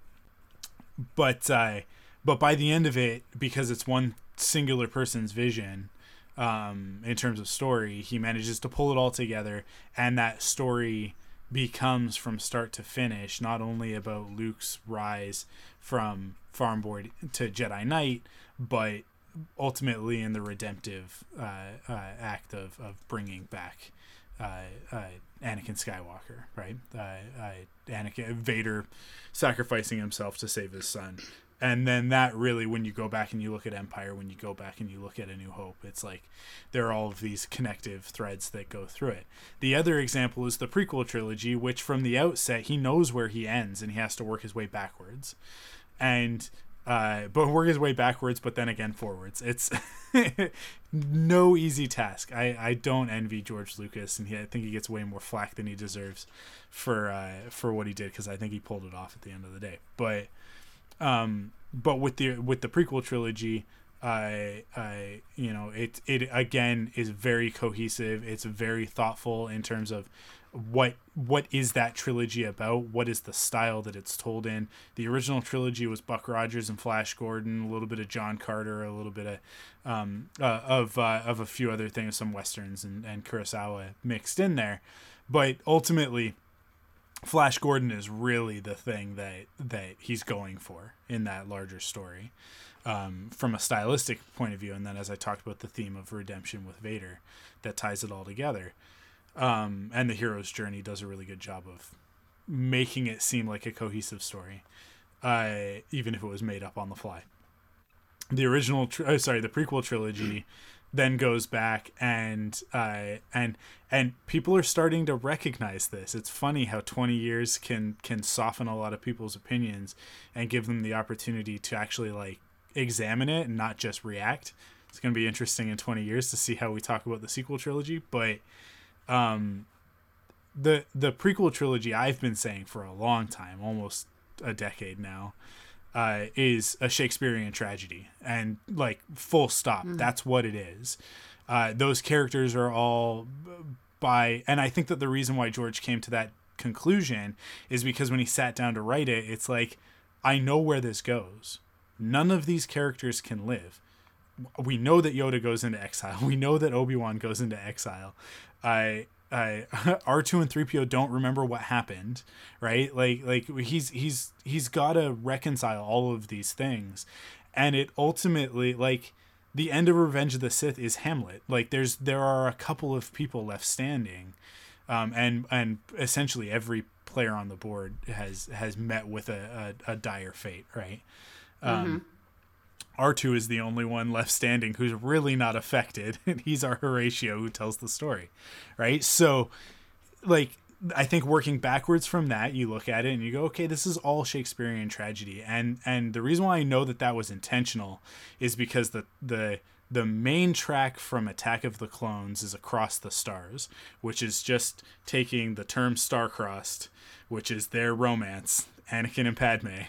but uh, but by the end of it, because it's one singular person's vision, um, in terms of story, he manages to pull it all together, and that story becomes from start to finish not only about Luke's rise from farm boy to Jedi Knight, but ultimately in the redemptive uh, uh, act of, of bringing back uh, uh, Anakin Skywalker, right? Uh, uh, Anakin Vader sacrificing himself to save his son. And then that really when you go back and you look at empire when you go back and you look at a new hope it's like there are all of these connective threads that go through it the other example is the prequel trilogy which from the outset he knows where he ends and he has to work his way backwards and uh, but work his way backwards, but then again forwards. It's *laughs* no easy task. I, I don't envy George Lucas, and he, I think he gets way more flack than he deserves for uh, for what he did because I think he pulled it off at the end of the day. But um, but with the with the prequel trilogy, I I you know it it again is very cohesive. It's very thoughtful in terms of what what is that trilogy about? What is the style that it's told in? The original trilogy was buck rogers and flash gordon a little bit of john carter a little bit of um, uh, of uh, of a few other things some westerns and, and kurosawa mixed in there. But ultimately flash gordon is really the thing that that he's going for in that larger story um, from a stylistic point of view and then as i talked about the theme of redemption with vader that ties it all together um, and the hero's journey does a really good job of making it seem like a cohesive story, uh, even if it was made up on the fly. The original, tr- oh, sorry, the prequel trilogy then goes back and uh, and and people are starting to recognize this. It's funny how 20 years can can soften a lot of people's opinions and give them the opportunity to actually like examine it and not just react. It's going to be interesting in 20 years to see how we talk about the sequel trilogy, but um, the the prequel trilogy I've been saying for a long time, almost a decade now, uh, is a Shakespearean tragedy, and like full stop. Mm. That's what it is. Uh, those characters are all by, and I think that the reason why George came to that conclusion is because when he sat down to write it, it's like I know where this goes. None of these characters can live. We know that Yoda goes into exile. *laughs* We know that Obi Wan goes into exile. I *laughs* I R2 and 3PO don't remember what happened, right? Like like he's he's he's got to reconcile all of these things. And it ultimately like the end of Revenge of the Sith is Hamlet. Like there's there are a couple of people left standing. Um, and and essentially every player on the board has has met with a, a, a dire fate, right? Um, mm-hmm. R2 is the only one left standing who's really not affected. And *laughs* he's our Horatio who tells the story, right? So, like, I think working backwards from that, you look at it and you go, okay, this is all Shakespearean tragedy, and and the reason why I know that that was intentional is because the the the main track from Attack of the Clones is Across the Stars, which is just taking the term star-crossed, which is their romance, Anakin and Padme.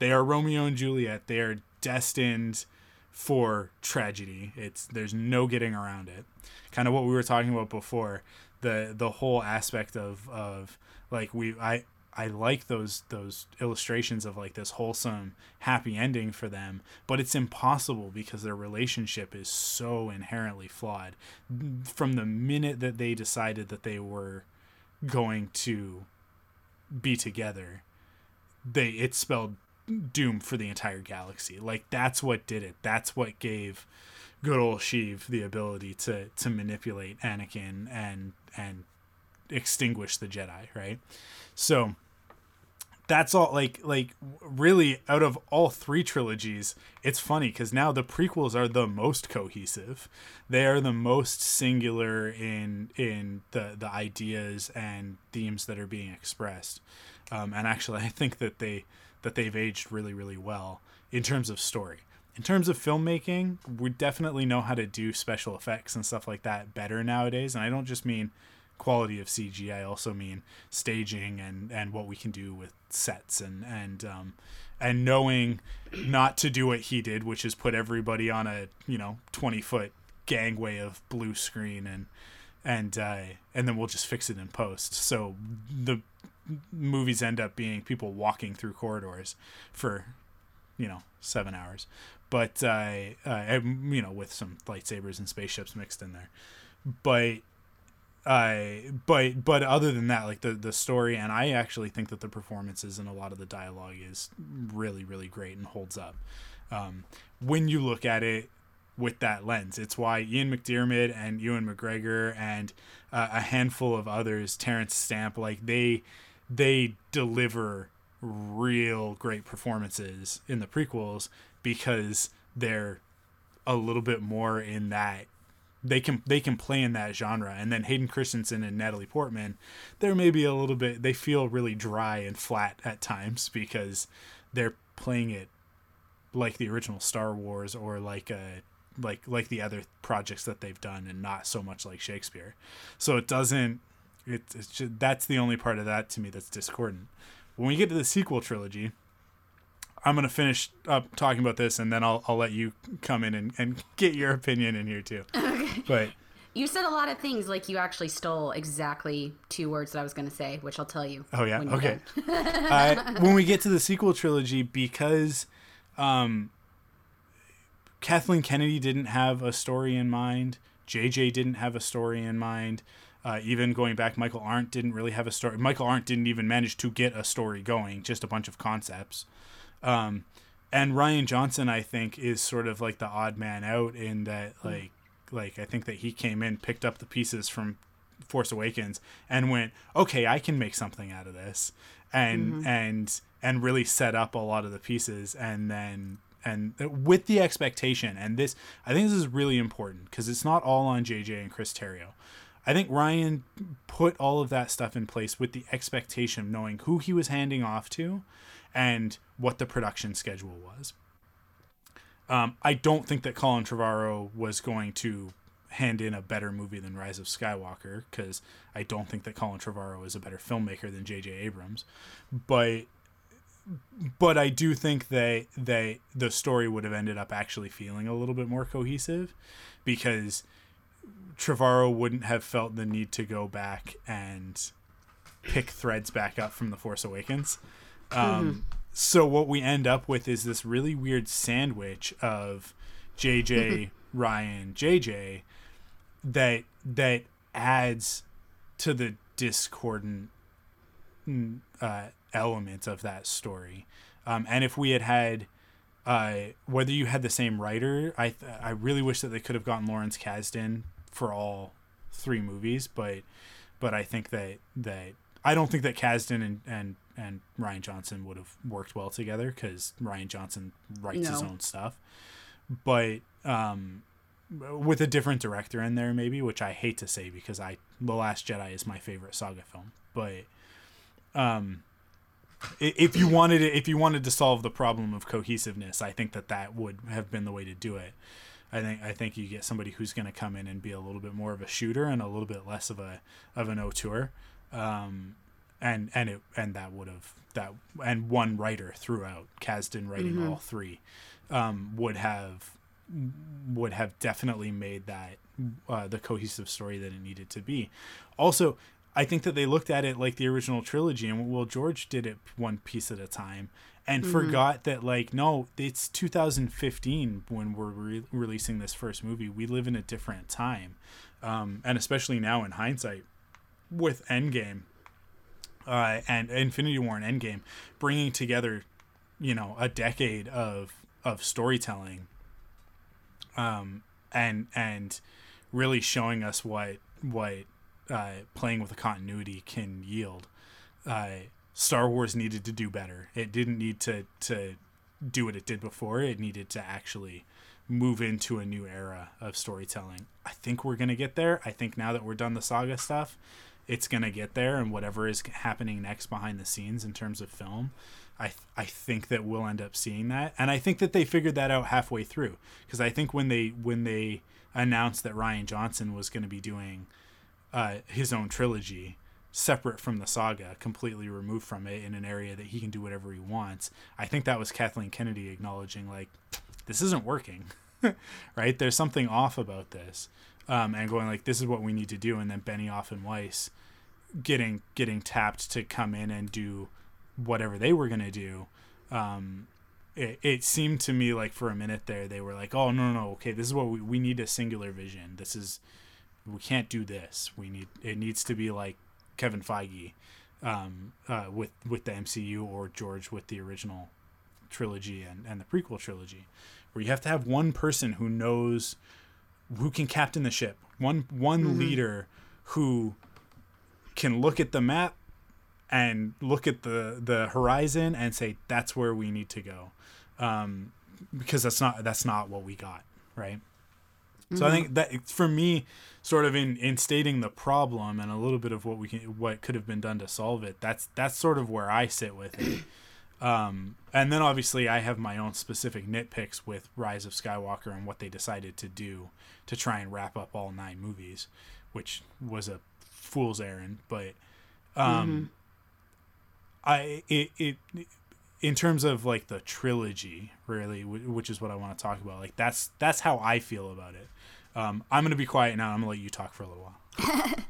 They are Romeo and Juliet. They are destined for tragedy. It's there's no getting around it. Kind of what we were talking about before. The the whole aspect of of like we I I like those those illustrations of like this wholesome happy ending for them, but it's impossible because their relationship is so inherently flawed. From the minute that they decided that they were going to be together, they it spelled doom for the entire galaxy. Like that's what did it. That's what gave good old Sheev the ability to to manipulate Anakin and and extinguish the Jedi, right? So that's all like like really out of all three trilogies it's funny because now the prequels are the most cohesive they are the most singular in in the the ideas and themes that are being expressed um, and actually *laughs* i think that they that they've aged really, really well in terms of story. In terms of filmmaking, we definitely know how to do special effects and stuff like that better nowadays. And I don't just mean quality of CG, I also mean staging and, and what we can do with sets and and um, and knowing not to do what he did, which is put everybody on a you know twenty foot gangway of blue screen and and uh, and then we'll just fix it in post. So the movies end up being people walking through corridors for you know seven hours but uh, uh you know with some lightsabers and spaceships mixed in there but uh but but other than that like the the story and i actually think that the performances and a lot of the dialogue is really really great and holds up um when you look at it with that lens. It's why Ian McDiarmid and Ewan McGregor and uh, a handful of others, Terence Stamp, like they they deliver real great performances in the prequels because they're a little bit more in that they can they can play in that genre. And then Hayden Christensen and Natalie Portman they're maybe a little bit they feel really dry and flat at times because they're playing it like the original Star Wars or like a like like the other projects that they've done and not so much like Shakespeare. So it doesn't it, it's just, that's the only part of that to me that's discordant when we get to the sequel trilogy I'm gonna finish up talking about this, and then I'll I'll let you come in and, and get your opinion in here too. *laughs* Okay. But you said a lot of things like you actually stole exactly two words that I was gonna say, which I'll tell you. Oh yeah. Okay. uh, *laughs* when we get to the sequel trilogy, because um, Kathleen Kennedy didn't have a story in mind, JJ didn't have a story in mind. Uh, even going back, Michael Arndt didn't really have a story. Michael Arndt didn't even manage to get a story going, just a bunch of concepts. Um, and Rian Johnson, I think, is sort of like the odd man out in that, hmm. like, like I think that he came in, picked up the pieces from Force Awakens, and went, okay, I can make something out of this, and mm-hmm. and and really set up a lot of the pieces, and then and with the expectation, and this, I think this is really important because it's not all on JJ and Chris Terrio. I think Rian put all of that stuff in place with the expectation of knowing who he was handing off to and what the production schedule was. Um, I don't think that Colin Trevorrow was going to hand in a better movie than Rise of Skywalker because I don't think that Colin Trevorrow is a better filmmaker than J.J. Abrams, but but I do think that they the story would have ended up actually feeling a little bit more cohesive because Trevorrow wouldn't have felt the need to go back and pick threads back up from the Force Awakens. Um, mm-hmm. So what we end up with is this really weird sandwich of JJ, Rian, JJ that that adds to the discordant mm, uh, element of that story. Um, and if we had had uh, whether you had the same writer, I th- I really wish that they could have gotten Lawrence Kasdan for all three movies, but but I think that that I don't think that Kasdan and, and and Rian Johnson would have worked well together because Rian Johnson writes no. his own stuff. But um, with a different director in there, maybe, which I hate to say because I The Last Jedi is my favorite saga film. But um, if you wanted it, if you wanted to solve the problem of cohesiveness, I think that that would have been the way to do it. I think I think you get somebody who's going to come in and be a little bit more of a shooter and a little bit less of a of an auteur. Um, and and it and that would have that and one writer throughout Kasdan writing mm-hmm. all three um, would have would have definitely made that uh, the cohesive story that it needed to be. Also, I think that they looked at it like the original trilogy, and well, George did it one piece at a time, and mm-hmm. forgot that like no, it's 2015 when we're re- releasing this first movie. We live in a different time, um, and especially now in hindsight, with Endgame, uh, and Infinity War and Endgame, bringing together, you know, a decade of of storytelling, um, and and really showing us what what uh, playing with the continuity can yield. Uh, Star Wars needed to do better. It didn't need to to do what it did before. It needed to actually move into a new era of storytelling. I think we're gonna get there. I think now that we're done the saga stuff, it's going to get there and whatever is happening next behind the scenes in terms of film I, th- I think that we'll end up seeing that and i think that they figured that out halfway through because i think when they when they announced that Rian johnson was going to be doing uh, his own trilogy separate from the saga completely removed from it in an area that he can do whatever he wants. I think that was kathleen kennedy acknowledging like this isn't working *laughs* right? There's something off about this. Um, and going like this is what we need to do. And then benioff and weiss getting getting tapped to come in and do whatever they were to do. Um, it, it seemed to me like for a minute there they were like oh no no, no. Okay this is what we, we need a singular vision. This is we can't do this. We need it needs to be like kevin feige um, uh, with with the mcu or george with the original trilogy and, and the prequel trilogy where you have to have one person who knows who can captain the ship one one mm-hmm. leader who can look at the map and look at the the horizon and say that's where we need to go um, because that's not that's not what we got right so I think that for me, sort of in, in stating the problem and a little bit of what we can what could have been done to solve it. That's that's sort of where I sit with it. *clears throat* Um, and then obviously I have my own specific nitpicks with Rise of Skywalker and what they decided to do to try and wrap up all nine movies, which was a fool's errand. But um, I it, it in terms of like the trilogy really which is what i want to talk about like that's that's how i feel about it um, i'm gonna be quiet now i'm gonna let you talk for a little while *laughs*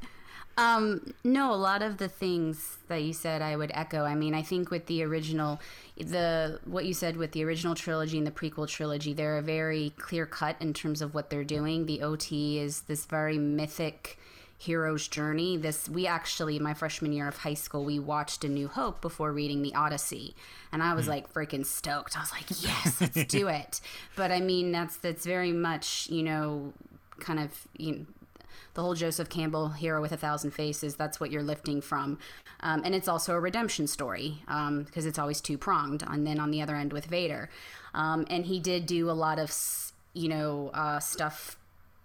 Um, no, a lot of the things that you said I would echo. I mean, I think with the original, the what you said with the original trilogy and the prequel trilogy, they're very clear cut in terms of what they're doing. The OT is this very mythic hero's journey. This we actually my freshman year of high school, we watched A New Hope before reading the Odyssey, and I was like freaking stoked. I was like, yes, let's do *laughs* it. But I mean, that's that's very much you know, kind of you. Know, the whole Joseph Campbell hero with a thousand faces. That's what you're lifting from, um, and it's also a redemption story because it's always two pronged. And then on the other end with Vader, um, and he did do a lot of you know uh, stuff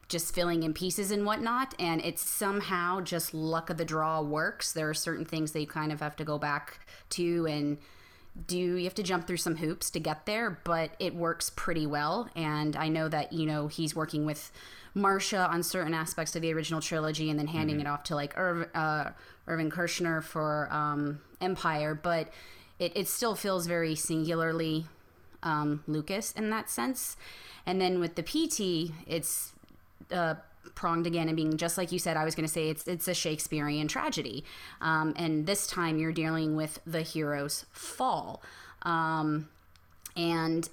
just filling in pieces and whatnot and it's somehow just luck of the draw works there are certain things that you kind of have to go back to and do you have to jump through some hoops to get there but it works pretty well and i know that you know he's working with marcia on certain aspects of the original trilogy and then handing it off to like Irv, uh, irvin kershner for um, empire but it, it still feels very singularly um, lucas in that sense. And then with the pt it's uh, pronged again and being just like you said i was going to say it's it's a shakespearean tragedy. Um, and this time you're dealing with the hero's fall. Um, and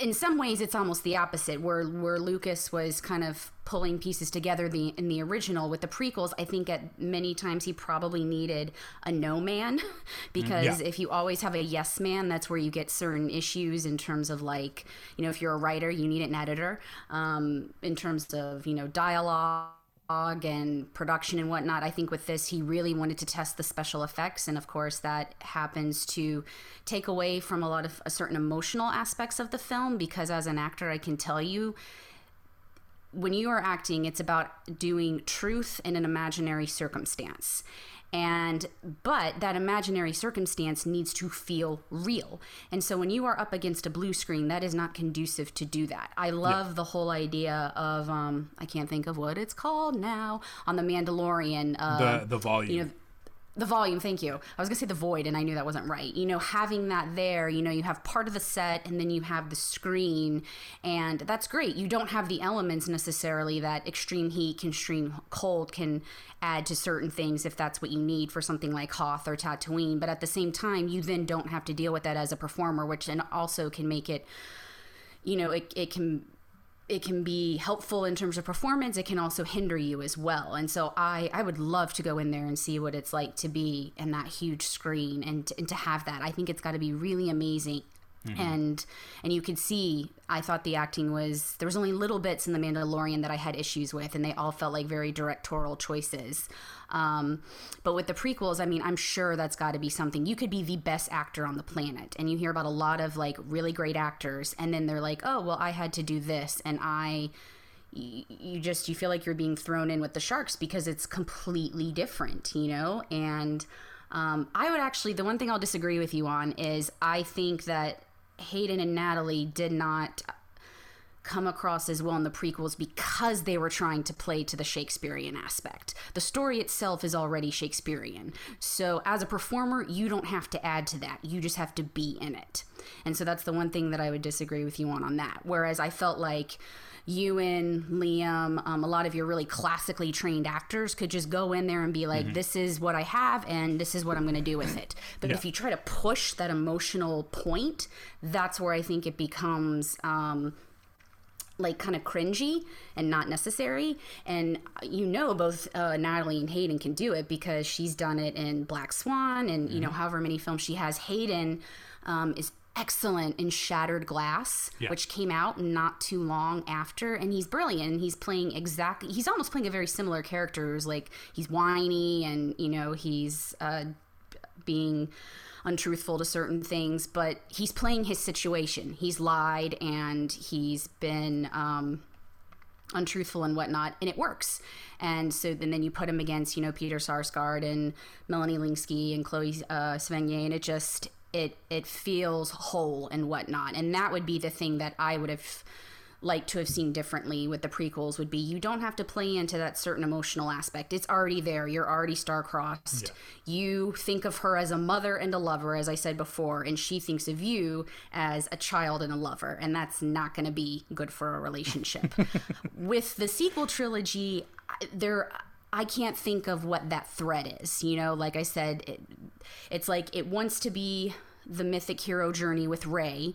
in some ways it's almost the opposite where where lucas was kind of pulling pieces together the in the original with the prequels i think at many times he probably needed a no man *laughs* because Yeah. if you always have a yes man that's where you get certain issues in terms of like you know if you're a writer you need an editor um, in terms of you know dialogue and production and whatnot. I think with this, he really wanted to test the special effects, and of course, that happens to take away from a lot of a certain emotional aspects of the film. Because as an actor, I can tell you, when you are acting, it's about doing truth in an imaginary circumstance. And but that imaginary circumstance needs to feel real. And so when you are up against a blue screen, that is not conducive to do that. I love the whole idea of um I can't think of what it's called now on the Mandalorian uh the the volume you know the volume thank you. I was going to say the void and i knew that wasn't right. You know having that there you know you have part of the set and then you have the screen and that's great. You don't have the elements necessarily that extreme heat can extreme cold can add to certain things if that's what you need for something like hoth or tatooine but at the same time you then don't have to deal with that as a performer which then also can make it you know it, it can it can be helpful in terms of performance it can also hinder you as well. And so i i would love to go in there and see what it's like to be in that huge screen and, and to have that. I think it's got to be really amazing and and you could see i thought the acting was there was only little bits in the mandalorian that i had issues with and they all felt like very directorial choices. Um, but with the prequels i mean i'm sure that's got to be something. You could be the best actor on the planet and you hear about a lot of like really great actors and then they're like oh well i had to do this and I you just you feel like you're being thrown in with the sharks because it's completely different you know? And um, i would actually the one thing i'll disagree with you on is i think that hayden and natalie did not come across as well in the prequels because they were trying to play to the Shakespearean aspect. The story itself is already Shakespearean. So as a performer, you don't have to add to that. You just have to be in it. And so that's the one thing that I would disagree with you on on that. Whereas I felt like Ewan, Liam, um, a lot of your really classically trained actors could just go in there and be like, this is what I have and this is what I'm going to do with it. But if you try to push that emotional point, that's where I think it becomes. Um, like kind of cringy and not necessary. And you know, both uh, Natalie and Hayden can do it because she's done it in Black Swan and, you know, however many films she has. Hayden um, is excellent in Shattered Glass, Yeah. which came out not too long after. And he's brilliant. And he's playing exactly, he's almost playing a very similar character. It's like he's whiny and, you know, he's. Uh, being untruthful to certain things, but he's playing his situation. He's lied and he's been um, untruthful and whatnot, and it works. And so and then you put him against, you know, Peter Sarsgaard and Melanie Lynskey and Chloe uh, Sevigny, and it just it it feels whole and whatnot. And that would be the thing that I would have like to have seen differently with the prequels would be you don't have to play into that certain emotional aspect. It's already there. You're already star-crossed. Yeah. You think of her as a mother and a lover as I said before, and she thinks of you as a child and a lover, and that's not going to be good for a relationship. *laughs* with the sequel trilogy, there I can't think of what that thread is. You know, like I said, it, it's like it wants to be the mythic hero journey with Rey,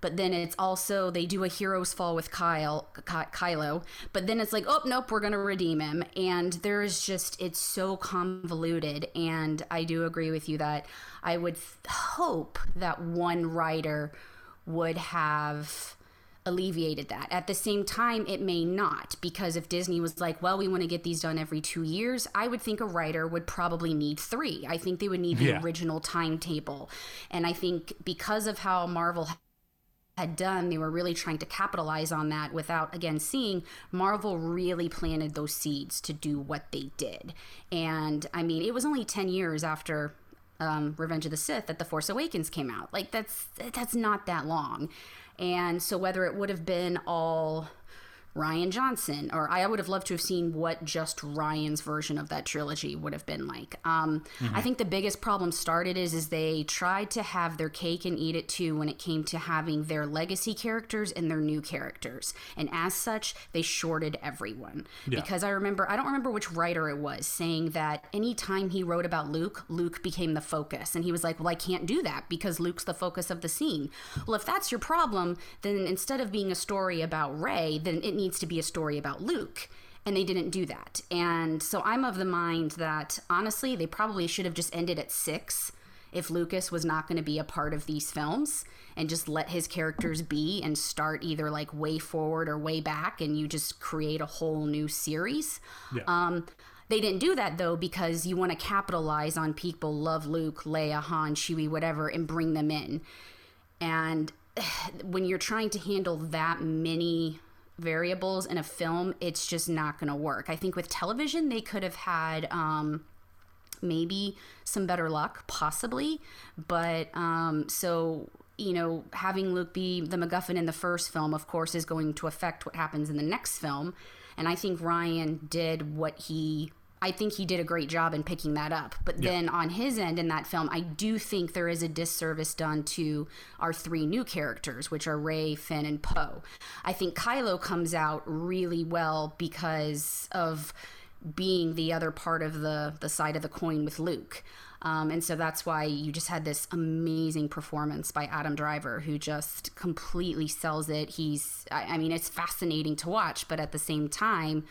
but then it's also they do a hero's fall with Kyle Kylo, but then it's like, oh nope, we're gonna redeem him, and there's just it's so convoluted. And I do agree with you that I would hope that one writer would have alleviated that. At the same time, it may not, because if Disney was like, well, we want to get these done every two years, I would think a writer would probably need three. I think they would need the yeah. original timetable. And I think because of how Marvel had done, they were really trying to capitalize on that without, again, seeing Marvel really planted those seeds to do what they did. And I mean, it was only 10 years after um, Revenge of the Sith that The Force Awakens came out. Like, that's, that's not that long. And so, whether it would have been all Rian Johnson, or I would have loved to have seen what just Rian's version of that trilogy would have been like. Um, mm-hmm. I think the biggest problem started is is they tried to have their cake and eat it too when it came to having their legacy characters and their new characters, and as such, they shorted everyone. Yeah. Because I remember, I don't remember which writer it was saying that anytime he wrote about Luke, Luke became the focus, and he was like, "Well, I can't do that because Luke's the focus of the scene." Well, if that's your problem, then instead of being a story about Rey, then it needs to be a story about Luke. And they didn't do that. And so I'm of the mind that honestly, they probably should have just ended at six if Lucas was not going to be a part of these films and just let his characters be and start either like way forward or way back and you just create a whole new series. Yeah. Um, they didn't do that though because you want to capitalize on people love Luke, Leia, Han, Chewie, whatever, and bring them in. And *sighs* when you're trying to handle that many variables in a film, it's just not going to work. I think with television, they could have had um, maybe some better luck, possibly. But um, so, you know, having Luke be the MacGuffin in the first film, of course, is going to affect what happens in the next film. And I think Rian did what he I think he did a great job in picking that up. But yeah. then on his end in that film, I do think there is a disservice done to our three new characters, which are Rey, Finn, and Poe. I think Kylo comes out really well because of being the other part of the the side of the coin with Luke. Um, and so that's why you just had this amazing performance by Adam Driver, who just completely sells it. He's, I, I mean, it's fascinating to watch, but at the same time,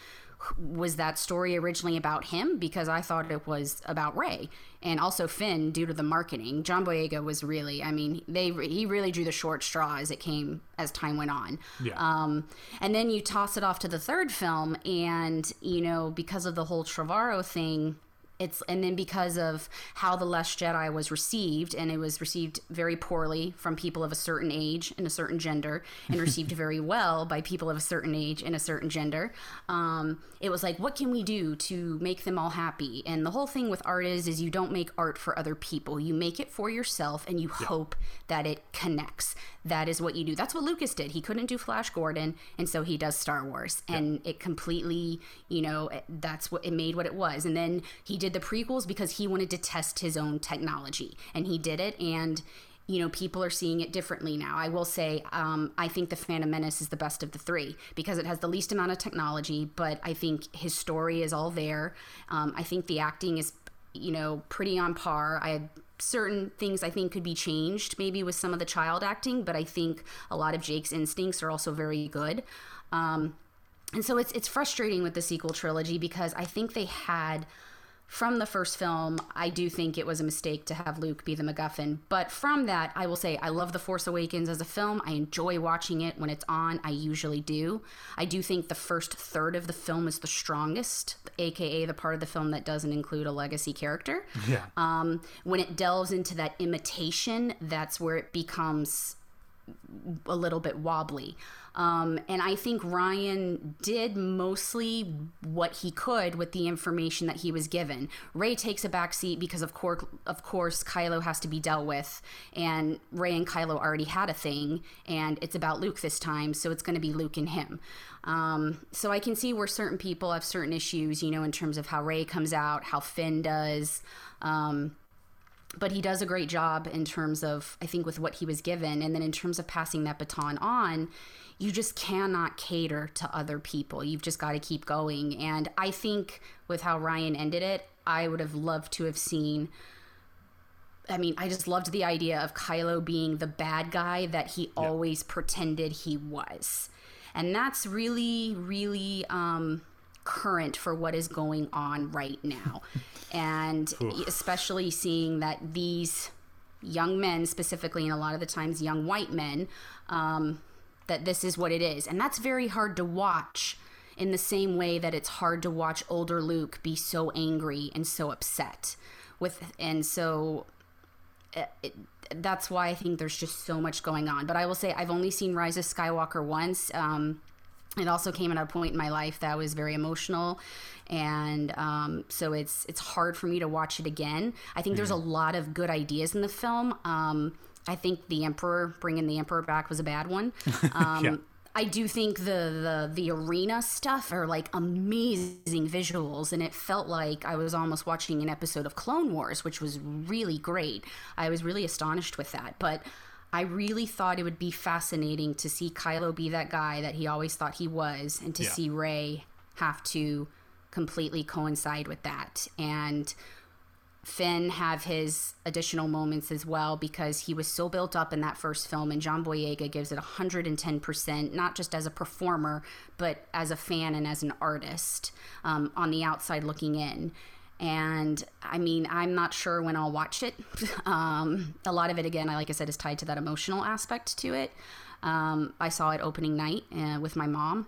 was that story originally about him? Because I thought it was about Rey and also Finn due to the marketing. John Boyega was really, I mean, they he really drew the short straw as it came as time went on. Yeah. Um, and then you toss it off to the third film, and you know because of the whole Trevorrow thing it's and then because of how the last jedi was received and it was received very poorly from people of a certain age and a certain gender and *laughs* received very well by people of a certain age and a certain gender um, it was like what can we do to make them all happy? And the whole thing with art is is you don't make art for other people. You make it for yourself and you yeah. hope that it connects that is what you do that's what lucas did he couldn't do flash gordon and so he does star wars and yeah. it completely you know that's what it made what it was and then he did the prequels because he wanted to test his own technology, and he did it. And you know, people are seeing it differently now. I will say, um, I think the Phantom Menace is the best of the three because it has the least amount of technology, but I think his story is all there. Um, I think the acting is, you know, pretty on par. I had certain things I think could be changed maybe with some of the child acting, but I think a lot of Jake's instincts are also very good. Um, and so it's it's frustrating with the sequel trilogy because I think they had from the first film, I do think it was a mistake to have Luke be the MacGuffin. But from that, I will say I love The Force Awakens as a film. I enjoy watching it when it's on. I usually do. I do think the first third of the film is the strongest, aka the part of the film that doesn't include a legacy character. Yeah. Um, when it delves into that imitation, that's where it becomes a little bit wobbly. Um, and I think Rian did mostly what he could with the information that he was given. Rey takes a backseat because, of course, of course, Kylo has to be dealt with, and Rey and Kylo already had a thing, and it's about Luke this time, so it's going to be Luke and him. Um, so I can see where certain people have certain issues, you know, in terms of how Rey comes out, how Finn does. Um, but he does a great job in terms of i think with what he was given. And then in terms of passing that baton on you just cannot cater to other people. You've just got to keep going. And i think with how rian ended it i would have loved to have seen I mean, I just loved the idea of Kylo being the bad guy that he always pretended he was. And that's really, really um, current for what is going on right now. *laughs* and especially seeing that these young men, specifically, and a lot of the times young white men, um, that this is what it is. And that's very hard to watch in the same way that it's hard to watch older Luke be so angry and so upset with and so it, it, that's why I think there's just so much going on. But I will say I've only seen Rise of Skywalker once. Um, it also came at a point in my life that was very emotional and um, so it's it's hard for me to watch it again i think mm. there's a lot of good ideas in the film um, i think the emperor bringing the emperor back was a bad one *laughs* um, yeah. I do think the, the the arena stuff are like amazing visuals, and it felt like I was almost watching an episode of Clone Wars, which was really great. I was really astonished with that, but I really thought it would be fascinating to see Kylo be that guy that he always thought he was, and to yeah. see Rey have to completely coincide with that. And Finn have his additional moments as well because he was so built up in that first film, and John Boyega gives it 110%, not just as a performer, but as a fan and as an artist um, on the outside looking in. And I mean, I'm not sure when I'll watch it. *laughs* Um, a lot of it, again, I like I said, is tied to that emotional aspect to it. Um, I saw it opening night uh, with my mom,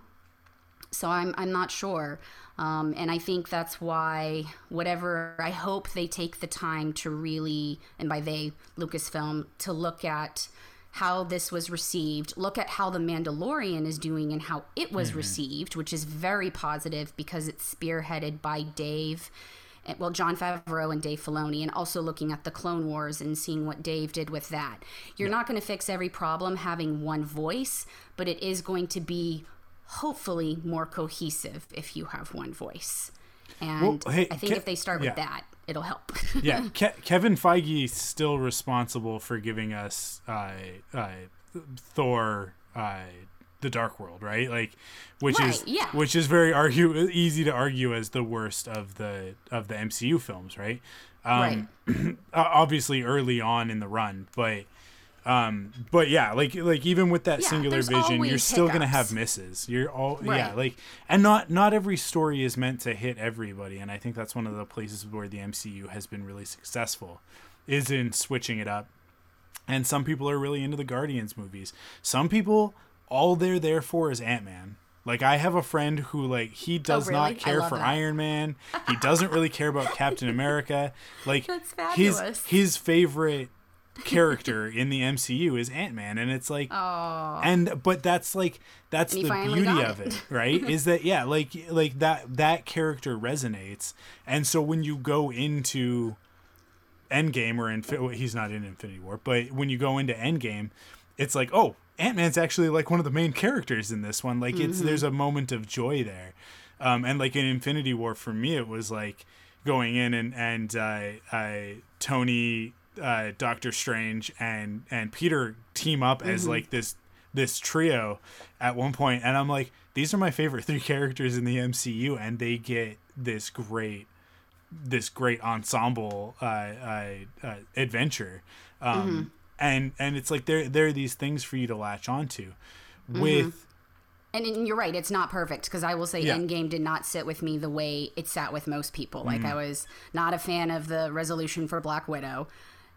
so I'm I'm not sure. Um, and I think that's why whatever I hope they take the time to really, and by they Lucasfilm, to look at how this was received, look at how The Mandalorian is doing and how it was mm-hmm. received, which is very positive because it's spearheaded by Dave well, Jon Favreau and Dave Filoni, and also looking at the Clone Wars and seeing what Dave did with that. You're yeah. not going to fix every problem having one voice, but it is going to be hopefully more cohesive if you have one voice. And well, hey, I think Ke- if they start yeah. with that, it'll help. yeah, *laughs* Ke- Kevin Feige is still responsible for giving us uh, uh, Thor uh, the Dark World, right? Like, which right, is yeah. which is very argue easy to argue as the worst of the of the MCU films, right? Um, right. *clears throat* obviously, early on in the run, but um, but yeah, like like even with that yeah, singular vision, you're still hiccups. gonna have misses. You're all right. yeah, like and not not every story is meant to hit everybody, and I think that's one of the places where the MCU has been really successful, is in switching it up. And some people are really into the Guardians movies. Some people all they're there for is Ant Man. Like I have a friend who like he oh, does oh, really? not care for that. Iron Man. He *laughs* doesn't really care about Captain America. Like his his favorite character in the MCU is Ant Man, and it's like, oh. and but that's like that's the beauty of it, *laughs* right? is that yeah, like like that that character resonates, and so when you go into Endgame or in well, he's not in Infinity War, but when you go into Endgame, it's like oh Ant Man's actually like one of the main characters in this one. Like it's mm-hmm. there's a moment of joy there, um, and like in Infinity War for me, it was like going in and and uh, Tony, uh, Doctor Strange, and and Peter team up mm-hmm. as like this this trio at one point, and I'm like, these are my favorite *laughs* three characters in the MCU, and they get this great this great ensemble uh, uh, uh adventure. Um, mm-hmm and and it's like there there are these things for you to latch onto mm-hmm. with and, and you're right, it's not perfect because I will say Yeah. Endgame did not sit with me the way it sat with most people. Like Mm-hmm. I was not a fan of the resolution for Black Widow.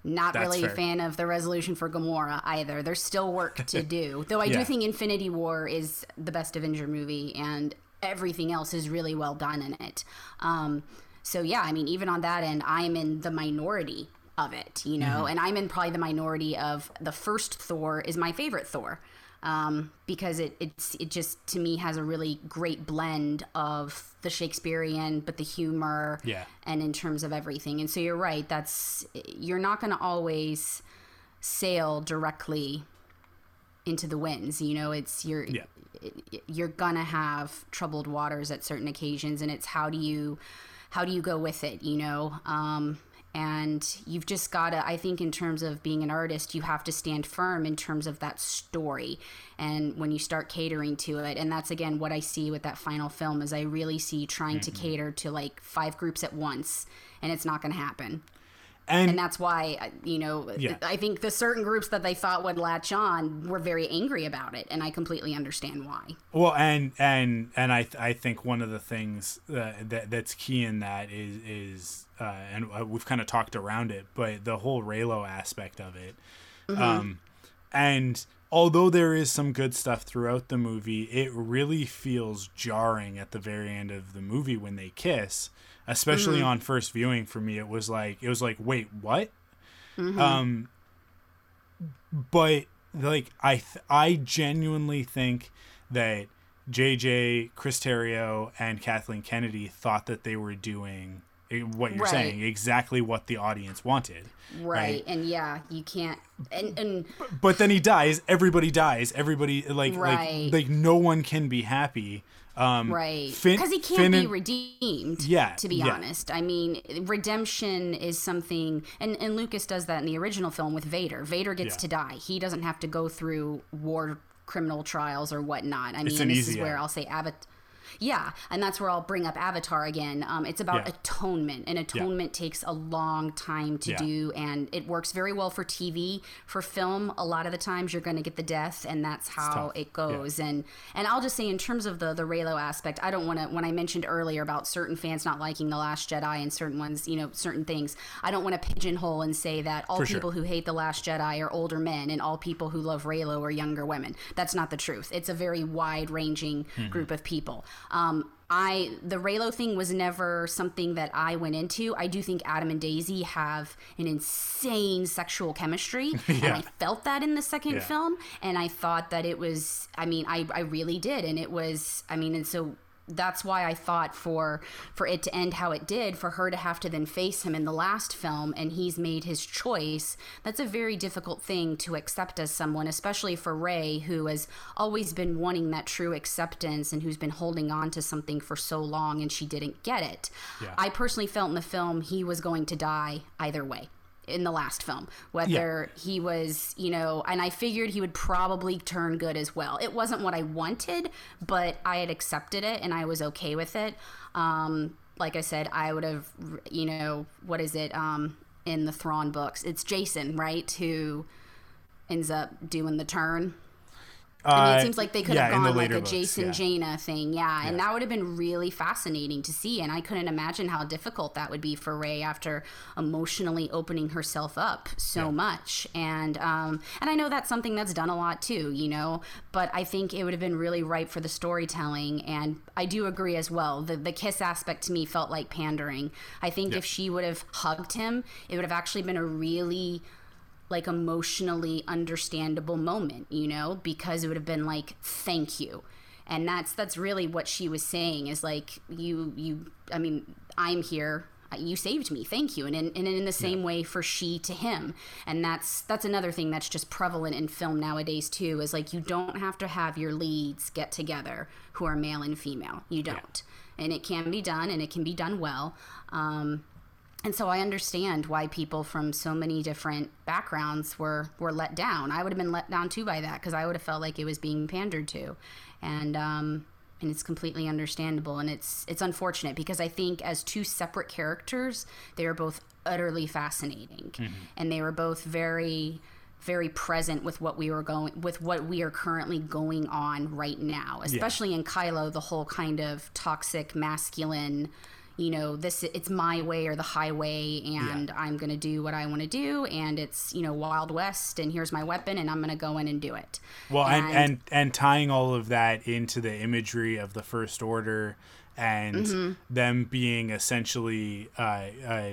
Not That's really a fan of the resolution for Gamora either. There's still work *laughs* to do. Though I Yeah. do think Infinity War is the best Avenger movie and everything else is really well done in it. Um, so yeah, I mean, even on that end, I'm in the minority of it, you know, Mm-hmm. and I'm in probably the minority of the first Thor is my favorite Thor. Um, because it it's it just to me has a really great blend of the Shakespearean but the humor Yeah. and in terms of everything. And so you're right, that's you're not going to always sail directly into the winds. You know, it's you're Yeah. you're gonna have troubled waters at certain occasions, and it's how do you how do you go with it? You know, um, and you've just gotta. I think in terms of being an artist, you have to stand firm in terms of that story, and when you start catering to it, and that's again what I see with that final film is I really see trying to mm-hmm. cater to like five groups at once, and it's not gonna happen And, and that's why uh, you know Yeah. i think the certain groups that they thought would latch on were very angry about it and i completely understand why Well, and and and I I think one of the things that, that that's key in that is is uh, and uh, we've kind of talked around it, but the whole Reylo aspect of it, um, and although there is some good stuff throughout the movie, it really feels jarring at the very end of the movie when they kiss, especially on first viewing. For me, it was like it was like wait what, um, but like I th- I genuinely think that JJ Chris Terrio and Kathleen Kennedy thought that they were doing what you're Right. saying exactly what the audience wanted right, and yeah you can't and and but then he dies everybody dies everybody like Right. like like no one can be happy um right because he can't Finn be redeemed Yeah, to be yeah. honest i mean redemption is something and and lucas does that in the original film with vader vader gets Yeah. to die he doesn't have to go through war criminal trials or whatnot i mean this is where out. i'll say avatar yeah, and that's where I'll bring up Avatar again. Um, it's about Yeah. atonement, and atonement takes a long time to Yeah. do, and it works very well for TV. For film, a lot of the times you're going to get the death, and that's how it goes. And and I'll just say, in terms of the the Reylo aspect, I don't want to. When I mentioned earlier about certain fans not liking the Last Jedi and certain ones, you know, certain things, I don't want to pigeonhole and say that all For sure. people who hate the Last Jedi are older men, and all people who love Reylo are younger women. That's not the truth. It's a very wide ranging Mm-hmm. group of people. Um, I the Reylo thing was never something that I went into. I do think Adam and Daisy have an insane sexual chemistry, *laughs* and I felt that in the second Yeah. film. And I thought that it was. I mean, I I really did, and it was. I mean, and so that's why I thought for for it to end how it did, for her to have to then face him in the last film, and he's made his choice. That's a very difficult thing to accept as someone, especially for Rey, who has always been wanting that true acceptance and who's been holding on to something for so long, and she didn't get it. Yeah. I personally felt in the film he was going to die either way. In the last film, whether he was, you know, and I figured he would probably turn good as well. It wasn't what I wanted, but I had accepted it and I was okay with it. Um, like I said, I would have, you know, what is it um, in the Thrawn books? It's Jacen, right, who ends up doing the turn. I mean, Uh, it seems like they could yeah, have gone like a books, Jacen yeah. Jaina thing, yeah, and that would have been really fascinating to see. And I couldn't imagine how difficult that would be for Rey after emotionally opening herself up so much. And um, and I know that's something that's done a lot too, you know. But I think it would have been really ripe for the storytelling. And I do agree as well. The the kiss aspect to me felt like pandering. I think if she would have hugged him, it would have actually been a really like emotionally understandable moment, you know, because it would have been like thank you. And that's that's really what she was saying is like you you I mean, I'm here. You saved me. Thank you. And in, and in the same way for she to him. And that's that's another thing that's just prevalent in film nowadays too is like you don't have to have your leads get together who are male and female. You don't. And it can be done and it can be done well. Um, and so I understand why people from so many different backgrounds were were let down. I would have been let down too by that because I would have felt like it was being pandered to, and um, and it's completely understandable. And it's it's unfortunate because I think as two separate characters, they are both utterly fascinating, and they were both very very present with what we were going with what we are currently going on right now especially yeah. in kylo the whole kind of toxic masculine you know this it's my way or the highway and yeah. i'm going to do what i want to do and it's you know wild west and here's my weapon and i'm going to go in and do it well and, and and and tying all of that into the imagery of the first order and mm-hmm. them being essentially uh, uh,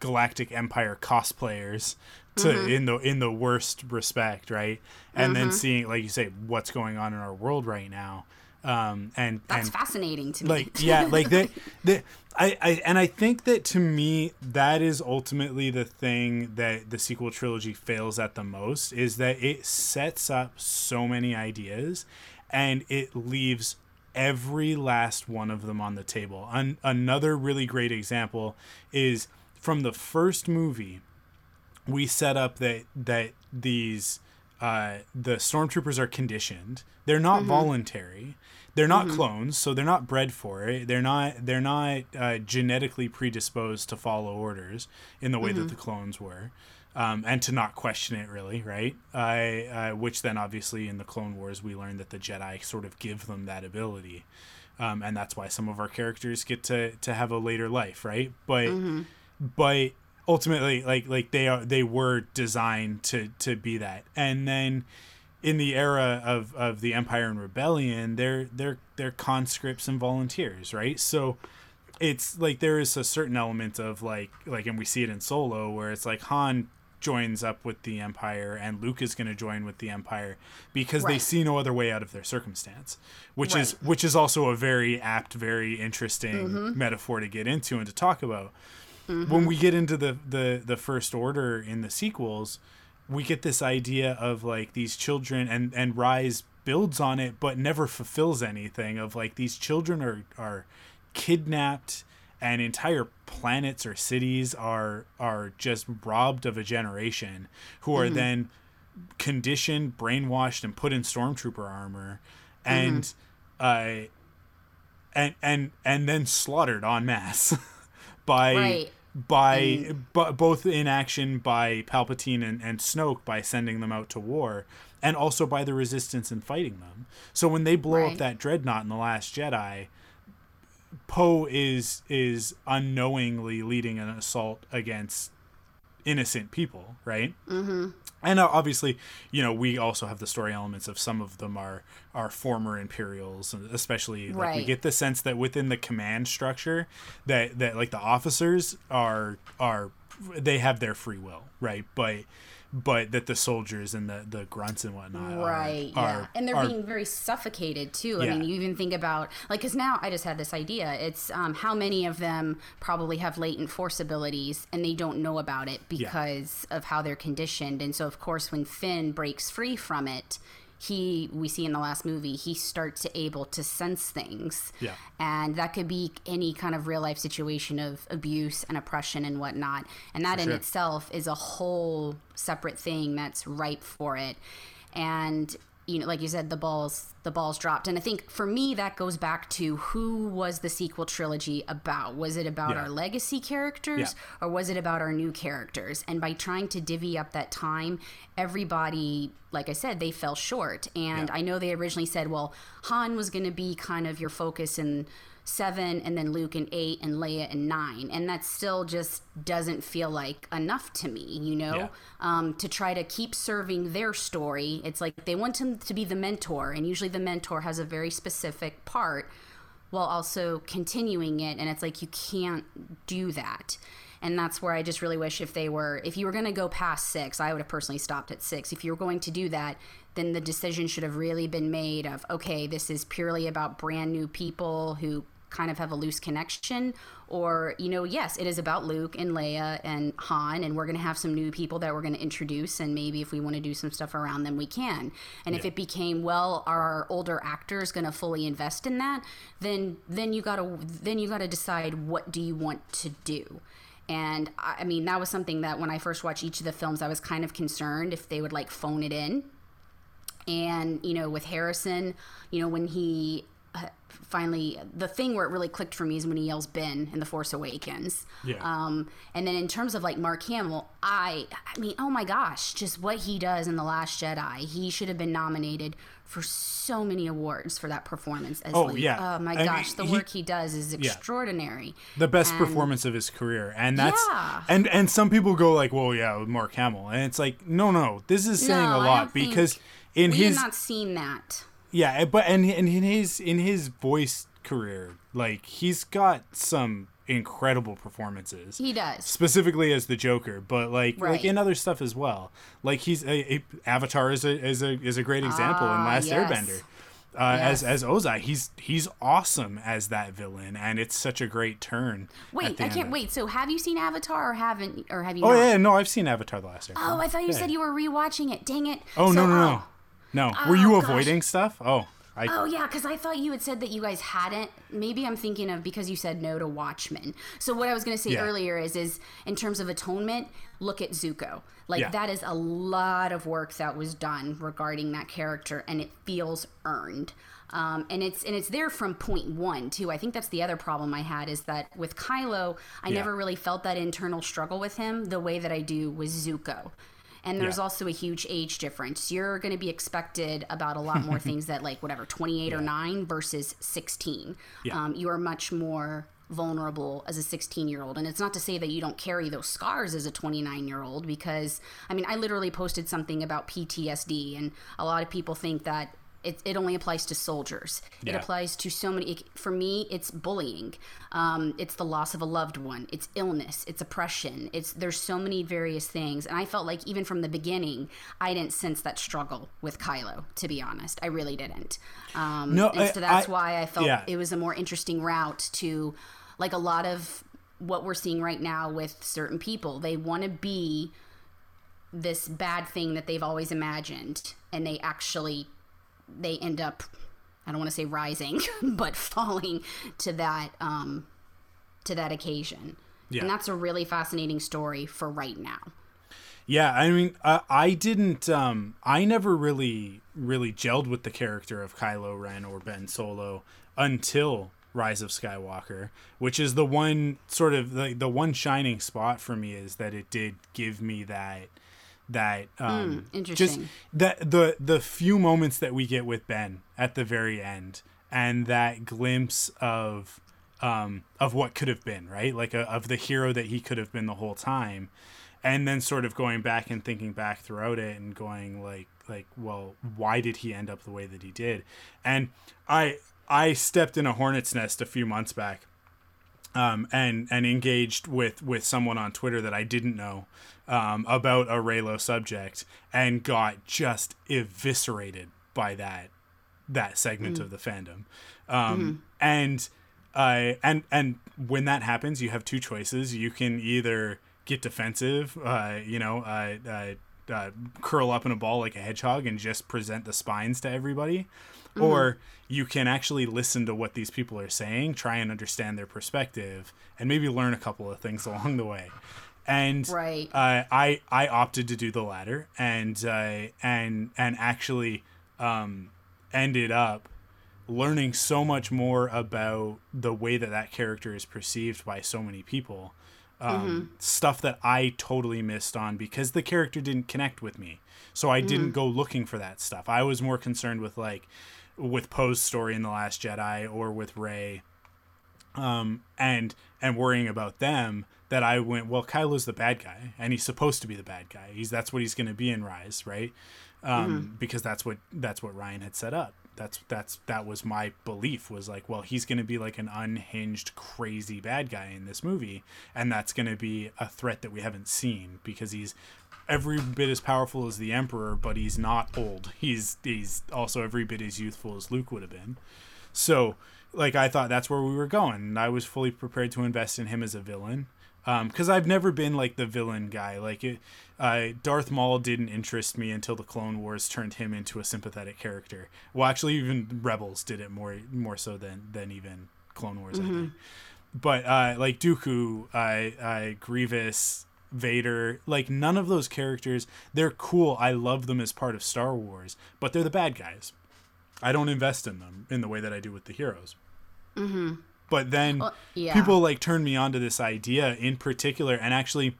galactic empire cosplayers to mm-hmm. in the in the worst respect right and mm-hmm. then seeing like you say what's going on in our world right now um and that's and, fascinating to me like yeah like the *laughs* the I, I and I think that to me that is ultimately the thing that the sequel trilogy fails at the most is that it sets up so many ideas and it leaves every last one of them on the table. An- another really great example is from the first movie we set up that that these uh, the stormtroopers are conditioned. They're not mm-hmm. voluntary. They're not mm-hmm. clones, so they're not bred for it. They're not they're not uh, genetically predisposed to follow orders in the way mm-hmm. that the clones were, um, and to not question it really, right? Uh, which then obviously in the Clone Wars we learned that the Jedi sort of give them that ability, um, and that's why some of our characters get to to have a later life, right? But mm-hmm. but ultimately like like they are they were designed to to be that and then in the era of of the empire and rebellion they're they're they're conscripts and volunteers right so it's like there is a certain element of like like and we see it in solo where it's like han joins up with the empire and luke is going to join with the empire because right. they see no other way out of their circumstance which right. is which is also a very apt very interesting mm-hmm. metaphor to get into and to talk about Mm-hmm. When we get into the, the the first order in the sequels, we get this idea of like these children and and Rise builds on it but never fulfills anything of like these children are are kidnapped and entire planets or cities are are just robbed of a generation who are mm-hmm. then conditioned, brainwashed, and put in stormtrooper armor, and mm-hmm. uh, and and and then slaughtered en masse *laughs* by right by mm. b- both in action by Palpatine and, and Snoke by sending them out to war, and also by the Resistance and fighting them. So when they blow right. up that dreadnought in the Last Jedi, Poe is is unknowingly leading an assault against innocent people, right? Mm-hmm. And uh, obviously, you know, we also have the story elements of some of them are are former Imperials, especially like right. we get the sense that within the command structure, that that like the officers are are they have their free will, right? But but that the soldiers and the, the grunts and whatnot right are, yeah and they're are, being very suffocated too i yeah. mean you even think about like because now i just had this idea it's um, how many of them probably have latent force abilities and they don't know about it because yeah. of how they're conditioned and so of course when finn breaks free from it he we see in the last movie he starts to able to sense things. Yeah. And that could be any kind of real life situation of abuse and oppression and whatnot. And that for in sure. itself is a whole separate thing that's ripe for it. And you know, like you said, the balls the balls dropped, and I think for me that goes back to who was the sequel trilogy about? Was it about yeah. our legacy characters, yeah. or was it about our new characters? And by trying to divvy up that time, everybody, like I said, they fell short. And yeah. I know they originally said, well, Han was going to be kind of your focus and seven and then Luke and eight and Leia and nine. And that still just doesn't feel like enough to me, you know? Yeah. Um, to try to keep serving their story. It's like they want him to be the mentor, and usually the mentor has a very specific part while also continuing it. And it's like you can't do that. And that's where I just really wish if they were, if you were going to go past six, I would have personally stopped at six. If you were going to do that, then the decision should have really been made of, okay, this is purely about brand new people who kind of have a loose connection or you know yes it is about luke and leia and han and we're going to have some new people that we're going to introduce and maybe if we want to do some stuff around them we can. And yeah. if it became well are older actors going to fully invest in that then then you got to then you got to decide what do you want to do. And I mean that was something that when i first watched each of the films i was kind of concerned if they would like phone it in. And you know with harrison you know when he finally the thing where it really clicked for me is when he yells Ben in The Force Awakens. Yeah. Um, and then in terms of like Mark Hamill, I I mean, oh my gosh, just what he does in The Last Jedi. He should have been nominated for so many awards for that performance as Oh, Luke. yeah. Oh my I mean, gosh, the work he does is extraordinary. the best And- performance of his career and that's Yeah. and and some people go like well yeah mark hamill and it's like no no this is saying No, a lot because in We his not seen that. Yeah but and, and in his in his voice career like he's got some incredible performances He does. specifically as the Joker, but like like in other stuff as well. Like he's a, a- Avatar is a is a is a great example in Ah, Last yes. Airbender. Uh, Yes. As as Ozai, he's he's awesome as that villain, and it's such a great turn. Wait, I can't wait. So have you seen Avatar or haven't or have you Oh not? yeah, no, I've seen Avatar: The Last Airbender. Oh, I thought you Yeah. said you were rewatching it. Dang it. Oh So, no no no no! Were you Oh, gosh. avoiding stuff? Oh, I Oh yeah, because I thought you had said that you guys hadn't. Maybe I'm thinking of because you said no to Watchmen. So what I was going to say Yeah. earlier is, is in terms of atonement, look at Zuko. Like Yeah. that is a lot of work that was done regarding that character, and it feels earned. Um, and it's and it's there from point one too. I think that's the other problem I had is that with Kylo, I Yeah. never really felt that internal struggle with him the way that I do with Zuko. And there's Yeah. also a huge age difference. You're going to be expected about a lot more *laughs* things that, like, whatever, 28 or 9 versus 16. Yeah. Um, you are much more vulnerable as a 16 year old. And it's not to say that you don't carry those scars as a 29 year old, because, I mean, I literally posted something about PTSD, and a lot of people think that. It, it only applies to soldiers. It applies to so many. It, for me, it's bullying. Um, it's the loss of a loved one. It's illness. It's oppression. It's there's so many various things, and I felt like even from the beginning, I didn't sense that struggle with Kylo. To be honest, I really didn't. Um, No, and I- so that's I- why I felt yeah. it was a more interesting route to, like a lot of what we're seeing right now with certain people. They want to be this bad thing that they've always imagined, and they actually they end up I don't want to say rising, *laughs* but falling to that um, to that occasion. Yeah. And that's a really fascinating story for right now. Yeah, I mean, I, I didn't. Um, I never really, really gelled with the character of Kylo Ren or Ben Solo until Rise of Skywalker, which is the one sort of the the one shining spot for me is that it did give me that that um, just interesting. that the the few moments that we get with Ben at the very end and that glimpse of um of what could have been right like a, of the hero that he could have been the whole time and then sort of going back and thinking back throughout it and going like like well why did he end up the way that he did and i i stepped in a hornet's nest a few months back um, and and engaged with with someone on Twitter that I didn't know um, about a Reylo subject and got just eviscerated by that that segment of the fandom. Um, And uh, and and when that happens, you have two choices. You can either get defensive, uh, you know, uh, uh, uh, curl up in a ball like a hedgehog and just present the spines to everybody, or you can actually listen to what these people are saying, try and understand their perspective, and maybe learn a couple of things *laughs* along the way. And Right. uh, I I opted to do the latter, and uh, and and actually um, ended up learning so much more about the way that that character is perceived by so many people. Um, Stuff that I totally missed on because the character didn't connect with me. So I didn't go looking for that stuff. I was more concerned with like with Poe's story in The Last Jedi or with Rey um, and and worrying about them that I went well Kylo's the bad guy and he's supposed to be the bad guy. He's that's what he's going to be in Rise right? Um, because that's what that's what Rian had set up. That's that's that was my belief was like well he's going to be like an unhinged crazy bad guy in this movie and that's going to be a threat that we haven't seen because he's every bit as powerful as the emperor but he's not old. He's he's also every bit as youthful as Luke would have been. So, like, I thought that's where we were going, and I was fully prepared to invest in him as a villain. Because I've never been like the villain guy. Like, it, uh, Darth Maul didn't interest me until the Clone Wars turned him into a sympathetic character. Well, actually, even Rebels did it more more so than than even Clone Wars. I think. But uh, like Dooku, I, uh, Grievous, Vader, like none of those characters, they're cool. I love them as part of Star Wars, but they're the bad guys I don't invest in them in the way that I do with the heroes. Mm-hmm. But then Well, yeah. people like turned me on to this idea in particular, and actually,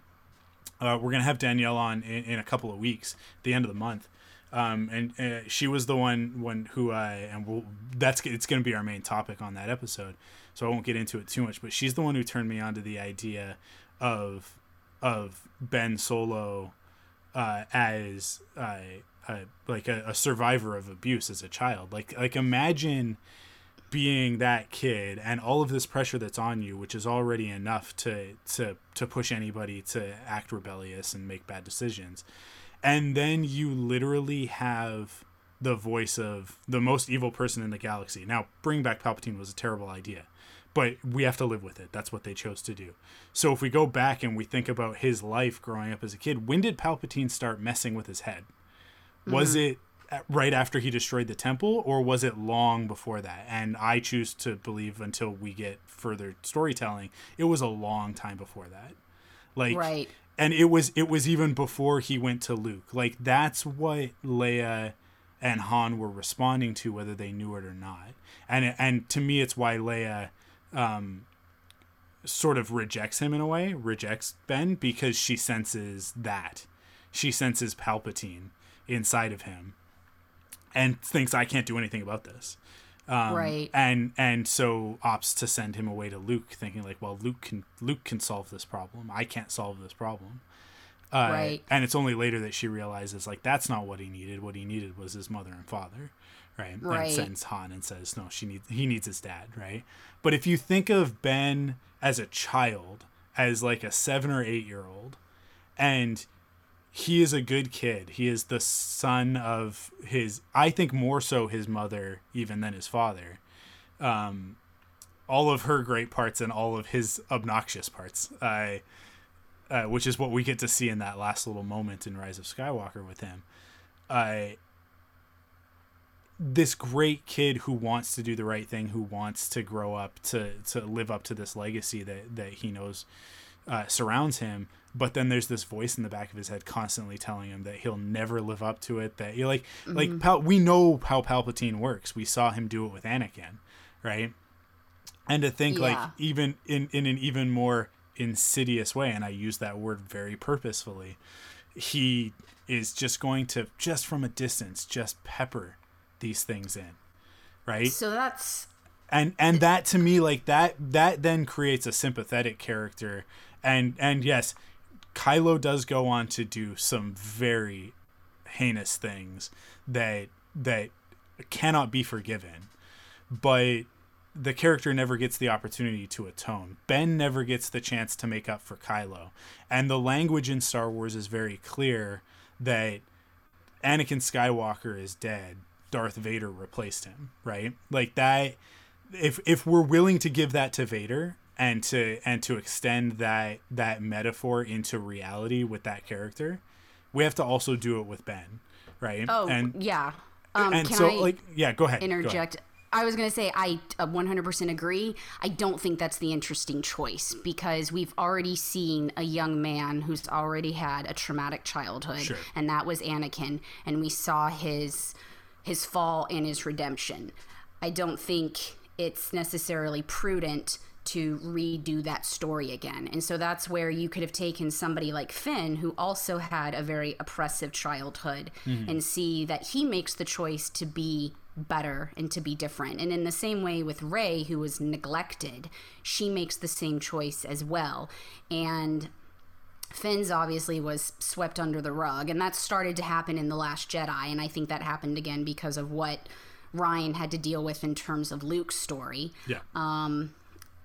uh, we're gonna have Danielle on in, in a couple of weeks, the end of the month. Um, and uh, she was the one one who I and we'll, that's it's going to be our main topic on that episode. So I won't get into it too much. But she's the one who turned me on to the idea of of Ben Solo uh, as uh, uh, like a, a survivor of abuse as a child. Like like imagine being that kid and all of this pressure that's on you, which is already enough to to to push anybody to act rebellious and make bad decisions. And then you literally have the voice of the most evil person in the galaxy. Now, bringing back Palpatine was a terrible idea, but we have to live with it. That's what they chose to do. So if we go back and we think about his life growing up as a kid, when did Palpatine start messing with his head? Was it right after he destroyed the temple or was it long before that? And I choose to believe until we get further storytelling, it was a long time before that. Like Right. and it was it was even before he went to Luke. Like that's what Leia and Han were responding to, whether they knew it or not. And and to me, it's why Leia um, sort of rejects him in a way, rejects Ben because she senses that she senses Palpatine inside of him, and thinks I can't do anything about this. Um, Right. And and so opts to send him away to Luke, thinking like, well, Luke can Luke can solve this problem. I can't solve this problem. Uh, Right. And it's only later that she realizes like that's not what he needed. What he needed was his mother and father, right? Right. And sends Han and says no, she needs he needs his dad, right? But if you think of Ben as a child, as like a seven or eight year old, and he is a good kid. He is the son of his, I think more so his mother even than his father. Um, all of her great parts and all of his obnoxious parts, uh, uh, which is what we get to see in that last little moment in Rise of Skywalker with him. Uh, this great kid who wants to do the right thing, who wants to grow up to to live up to this legacy that that he knows uh, surrounds him. But then there's this voice in the back of his head constantly telling him that he'll never live up to it. That you like, like Pal- we know how Palpatine works. We saw him do it with Anakin, right? And to think like even in in an even more insidious way, and I use that word very purposefully, he is just going to just from a distance just pepper these things in, right? So that's and and that to me like that that then creates a sympathetic character and and yes kylo does go on to do some very heinous things that that cannot be forgiven. But the character never gets the opportunity to atone. Ben never gets the chance to make up for kylo. And the language in star wars is very clear that Anakin Skywalker is dead, Darth Vader replaced him, right? Like that if if we're willing to give that to Vader and to and to extend that that metaphor into reality with that character, we have to also do it with Ben, right? oh and yeah. Um, and can so I like yeah, go ahead. go ahead. interject? I was going to say I uh, 100% agree. I don't think that's the interesting choice because we've already seen a young man who's already had a traumatic childhood, Sure. and that was Anakin, and we saw his his fall and his redemption. I don't think it's necessarily prudent to redo that story again. And so that's where you could have taken somebody like Finn, who also had a very oppressive childhood, and see that he makes the choice to be better and to be different. And in the same way with Rey, who was neglected, she makes the same choice as well. And Finn's obviously was swept under the rug, and that started to happen in The Last Jedi, and I think that happened again because of what Rian had to deal with in terms of Luke's story. Yeah. Um,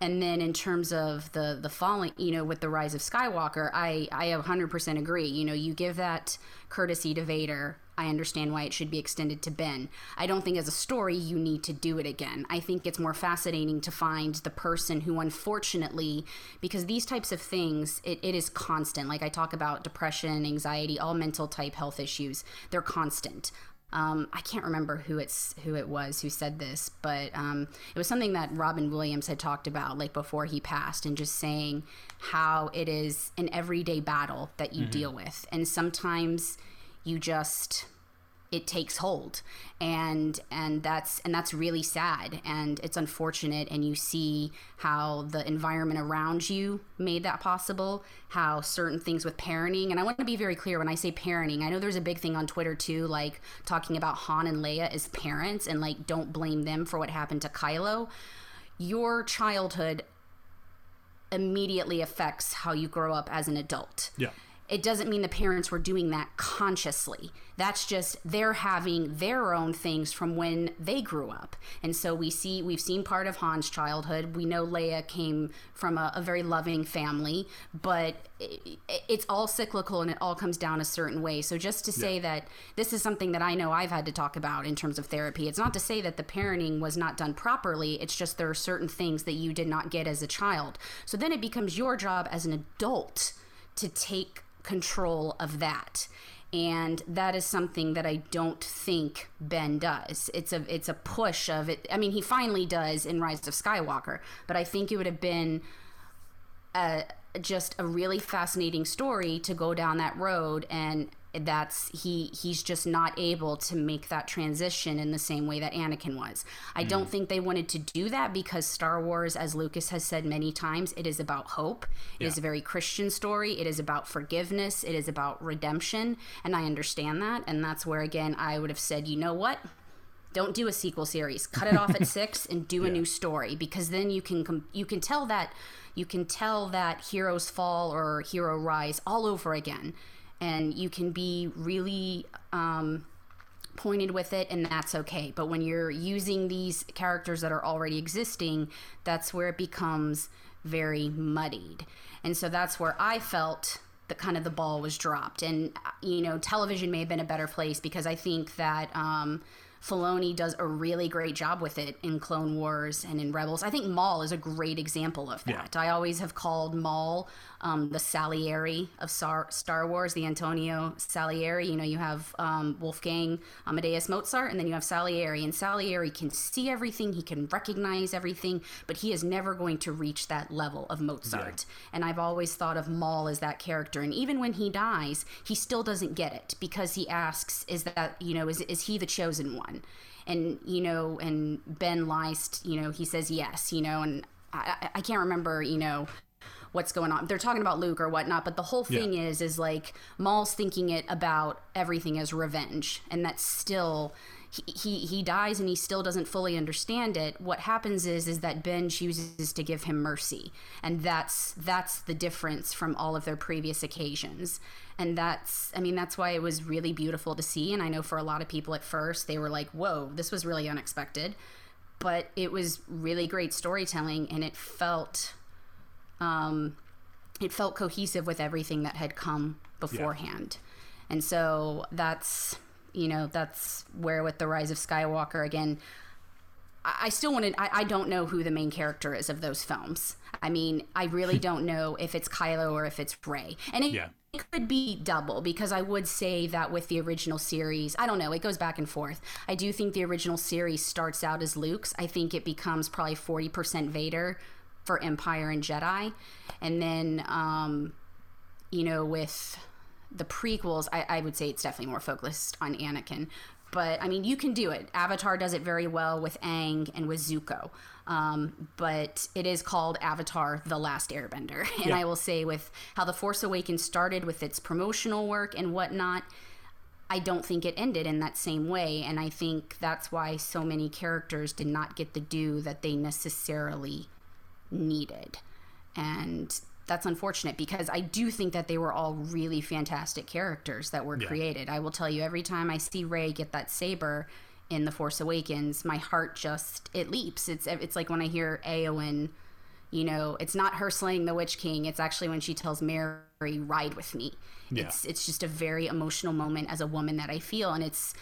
and then in terms of the the falling, you know, with the rise of Skywalker, I I 100% agree. You know, you give that courtesy to Vader. I understand why it should be extended to Ben. I don't think as a story you need to do it again. I think it's more fascinating to find the person who unfortunately because these types of things it, it is constant. Like I talk about depression, anxiety, all mental type health issues. They're constant um, I can't remember who it's who it was who said this, but um, it was something that Robin Williams had talked about like before he passed, and just saying how it is an everyday battle that you deal with, and sometimes you just it takes hold. And and that's and that's really sad. And it's unfortunate. And you see how the environment around you made that possible how certain things with parenting and i want to be very clear when i say parenting i know there's a big thing on twitter too like talking about han and leia as parents and like don't blame them for what happened to kylo. Your childhood immediately affects how you grow up as an adult. Yeah. It doesn't mean the parents were doing that consciously. That's just they're having their own things from when they grew up. And so we see we've seen part of Han's childhood. We know Leia came from a, a very loving family, but it, it's all cyclical and it all comes down a certain way. So just to say that this is something that I know I've had to talk about in terms of therapy. It's not to say that the parenting was not done properly. It's just there are certain things that you did not get as a child. So then it becomes your job as an adult to take control of that and that is something that I don't think Ben does. It's a it's a push of it. I mean, he finally does in Rise of Skywalker, but I think it would have been a, just a really fascinating story to go down that road and that's he he's just not able to make that transition in the same way that Anakin was. I hmm. don't think they wanted to do that because Star Wars as Lucas has said many times it is about hope. It is a very Christian story. It is about forgiveness. It is about redemption and I understand that and that's where again I would have said, "You know what? don't do a sequel series cut it off at *laughs* six and do a new story because then you can com- you can tell that you can tell that heroes fall or hero rise all over again and you can be really um, pointed with it and that's okay but when you're using these characters that are already existing that's where it becomes very muddied and so that's where i felt that kind of the ball was dropped and you know television may have been a better place because i think that um, Filoni does a really great job with it in Clone Wars and in Rebels. I think Maul is a great example of that. I always have called Maul um, the Salieri of Star, Star Wars, the Antonio Salieri. You know, you have um, Wolfgang Amadeus Mozart, and then you have Salieri. And Salieri can see everything, he can recognize everything, but he is never going to reach that level of Mozart. And I've always thought of Maul as that character. And even when he dies, he still doesn't get it because he asks, "Is that you know, is is he the chosen one?" And you know, and Ben Leist, you know, he says yes, you know, and I- I can't remember, you know, what's going on. They're talking about Luke or whatnot, but the whole thing is, is like Maul's thinking it about everything as revenge, and that's still. He, he, he dies and he still doesn't fully understand it. What happens is is that Ben chooses to give him mercy, and that's that's the difference from all of their previous occasions. And that's I mean that's why it was really beautiful to see. And I know for a lot of people at first they were like, "Whoa, this was really unexpected," but it was really great storytelling, and it felt um, it felt cohesive with everything that had come beforehand. And so that's, you know, that's where with the Rise of Skywalker, again, I, still wanted, I, I don't know who the main character is of those films. I mean, I really *laughs* don't know if it's Kylo or if it's Rey. And it, Yeah. it could be double because I would say that with the original series, I don't know, it goes back and forth. I do think the original series starts out as Luke's. I think it becomes probably 40% Vader for Empire and Jedi. And then, um, you know, with the prequels, I, I would say it's definitely more focused on Anakin. But I mean, you can do it. Avatar does it very well with Aang and with Zuko. Um, but it is called Avatar The Last Airbender. *laughs* And Yeah. I will say, with how The Force Awakens started with its promotional work and whatnot, I don't think it ended in that same way. And I think that's why so many characters did not get the due that they necessarily needed. And that's unfortunate because I do think that they were all really fantastic characters that were Yeah. created. I will tell you, every time I see Rey get that saber in The Force Awakens, my heart just it leaps. It's it's like when I hear Eowyn, you know, it's not her slaying the Witch King. It's actually when she tells Merry, "Ride with me." Yeah. It's it's just a very emotional moment as a woman that I feel, and it's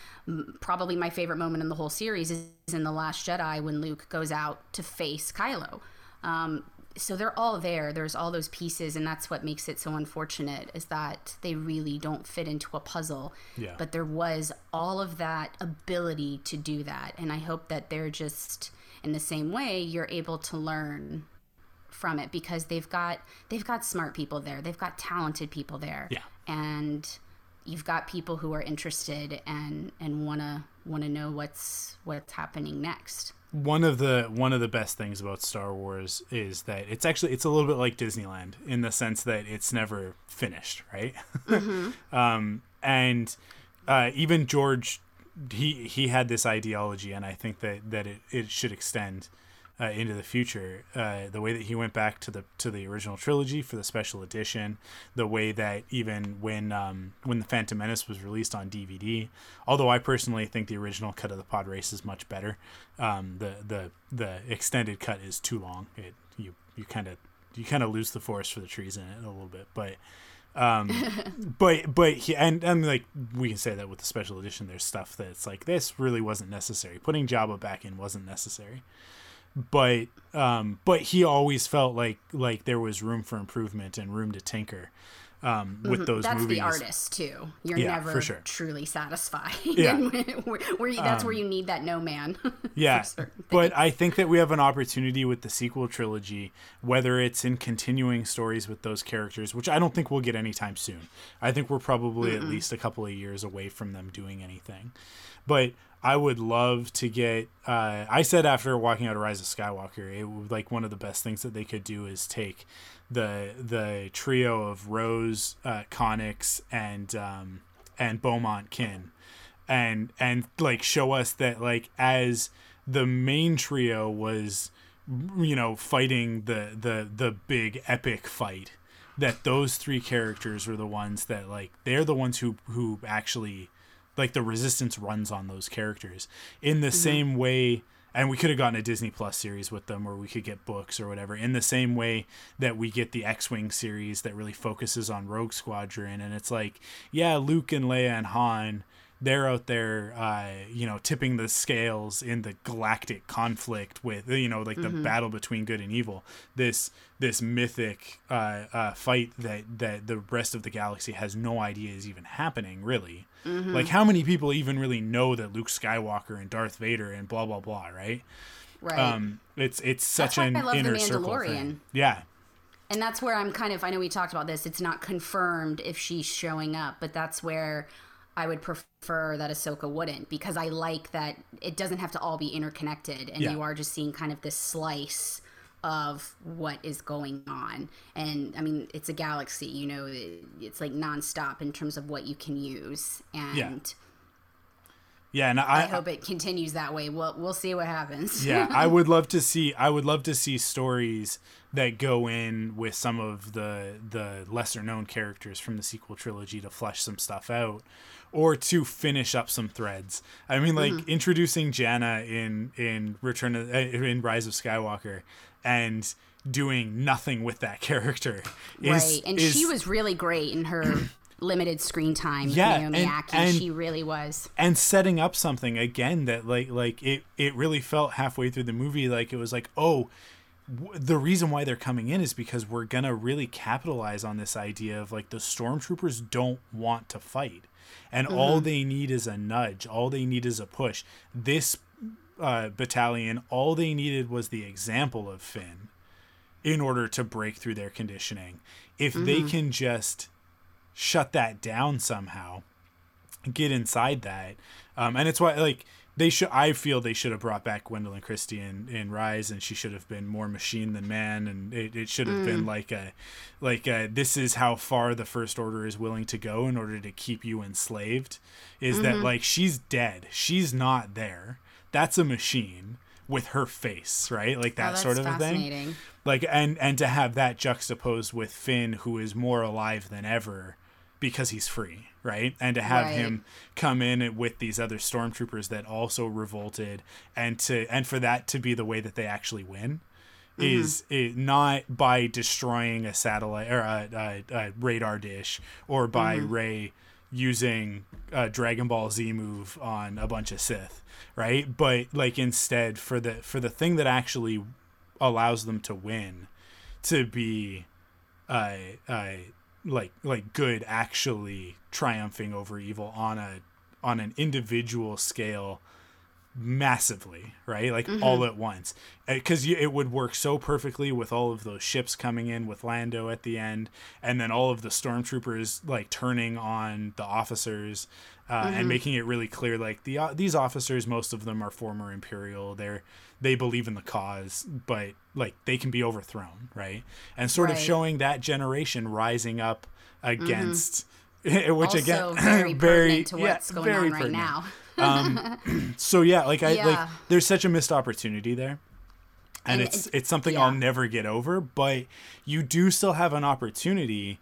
probably my favorite moment in the whole series is in the Last Jedi when Luke goes out to face Kylo. Um, so they're all there. There's all those pieces, and that's what makes it so unfortunate is that they really don't fit into a puzzle. Yeah. But there was all of that ability to do that, and I hope that they're just in the same way you're able to learn from it because they've got they've got smart people there. They've got talented people there. Yeah. And you've got people who are interested and and want to want to know what's what's happening next one of the one of the best things about Star Wars is that it's actually it's a little bit like Disneyland in the sense that it's never finished, right? Mm-hmm. *laughs* um, and uh, even George, he he had this ideology, and I think that that it, it should extend uh, into the future. Uh, the way that he went back to the to the original trilogy for the special edition, the way that even when um, when the Phantom Menace was released on DVD, although I personally think the original cut of the pod race is much better, um, the the the extended cut is too long. It you you kind of you kind of lose the forest for the trees in it a little bit, but um *laughs* but but he and and like we can say that with the special edition there's stuff that's like this really wasn't necessary putting jabba back in wasn't necessary but um, but he always felt like like there was room for improvement and room to tinker um, with mm-hmm. those that's movies. the artist too. You're yeah, never sure. truly satisfied. *laughs* Yeah, where, where you, that's um, where you need that no man. *laughs* yeah, but I think that we have an opportunity with the sequel trilogy, whether it's in continuing stories with those characters, which I don't think we'll get anytime soon. I think we're probably Mm-mm. at least a couple of years away from them doing anything. But I would love to get. Uh, I said after walking out of Rise of Skywalker, it would like one of the best things that they could do is take the the trio of Rose, uh, Connix, and um, and Beaumont Kin, and and like show us that like as the main trio was, you know, fighting the the the big epic fight. That those three characters were the ones that like they're the ones who who actually like the resistance runs on those characters in the mm-hmm. same way and we could have gotten a Disney Plus series with them or we could get books or whatever in the same way that we get the X-Wing series that really focuses on Rogue Squadron and it's like yeah Luke and Leia and Han they're out there, uh, you know, tipping the scales in the galactic conflict with, you know, like the mm-hmm. battle between good and evil. This this mythic uh, uh, fight that that the rest of the galaxy has no idea is even happening. Really, mm-hmm. like how many people even really know that Luke Skywalker and Darth Vader and blah blah blah, right? Right. Um, it's it's such an inner circle thing. Yeah. And that's where I'm kind of. I know we talked about this. It's not confirmed if she's showing up, but that's where I would prefer that Ahsoka wouldn't because I like that it doesn't have to all be interconnected and yeah. you are just seeing kind of this slice of what is going on. And I mean, it's a galaxy, you know, it's like nonstop in terms of what you can use. And yeah. Yeah, and I, I, hope it continues that way. We'll we'll see what happens. yeah, *laughs* I would love to see. I would love to see stories that go in with some of the the lesser known characters from the sequel trilogy to flesh some stuff out, or to finish up some threads. I mean, like mm-hmm. introducing Jannah in in Return of, uh, in Rise of Skywalker, and doing nothing with that character. Is, right, and is, she was really great in her *clears throat* limited screen time. Yeah, Naomi and, Ackie, and, she really was. And setting up something again that like like it it really felt halfway through the movie like it was like oh the reason why they're coming in is because we're gonna really capitalize on this idea of like the stormtroopers don't want to fight and mm-hmm. all they need is a nudge all they need is a push this uh, battalion all they needed was the example of finn in order to break through their conditioning if mm-hmm. they can just shut that down somehow get inside that um, and it's why like they should i feel they should have brought back gwendoline christie in, in rise and she should have been more machine than man and it, it should have mm. been like a like a, this is how far the first order is willing to go in order to keep you enslaved is mm-hmm. that like she's dead she's not there that's a machine with her face right like that oh, sort of a thing like and and to have that juxtaposed with finn who is more alive than ever because he's free, right? And to have right. him come in with these other stormtroopers that also revolted, and to and for that to be the way that they actually win, mm-hmm. is it not by destroying a satellite or a, a, a radar dish or by mm-hmm. Rey using a Dragon Ball Z move on a bunch of Sith, right? But like instead for the for the thing that actually allows them to win, to be, uh, uh like like good actually triumphing over evil on a on an individual scale massively, right? Like mm-hmm. all at once, because uh, it would work so perfectly with all of those ships coming in with Lando at the end, and then all of the stormtroopers like turning on the officers. Uh, mm-hmm. And making it really clear, like the uh, these officers, most of them are former Imperial. They're they believe in the cause, but like they can be overthrown, right? And sort right. of showing that generation rising up against, mm-hmm. *laughs* which also again, *clears throat* very, very to what's yeah, going on right pertinent. now um, *clears throat* so yeah, like I yeah. like there's such a missed opportunity there. And, and it's it's something yeah. I'll never get over, but you do still have an opportunity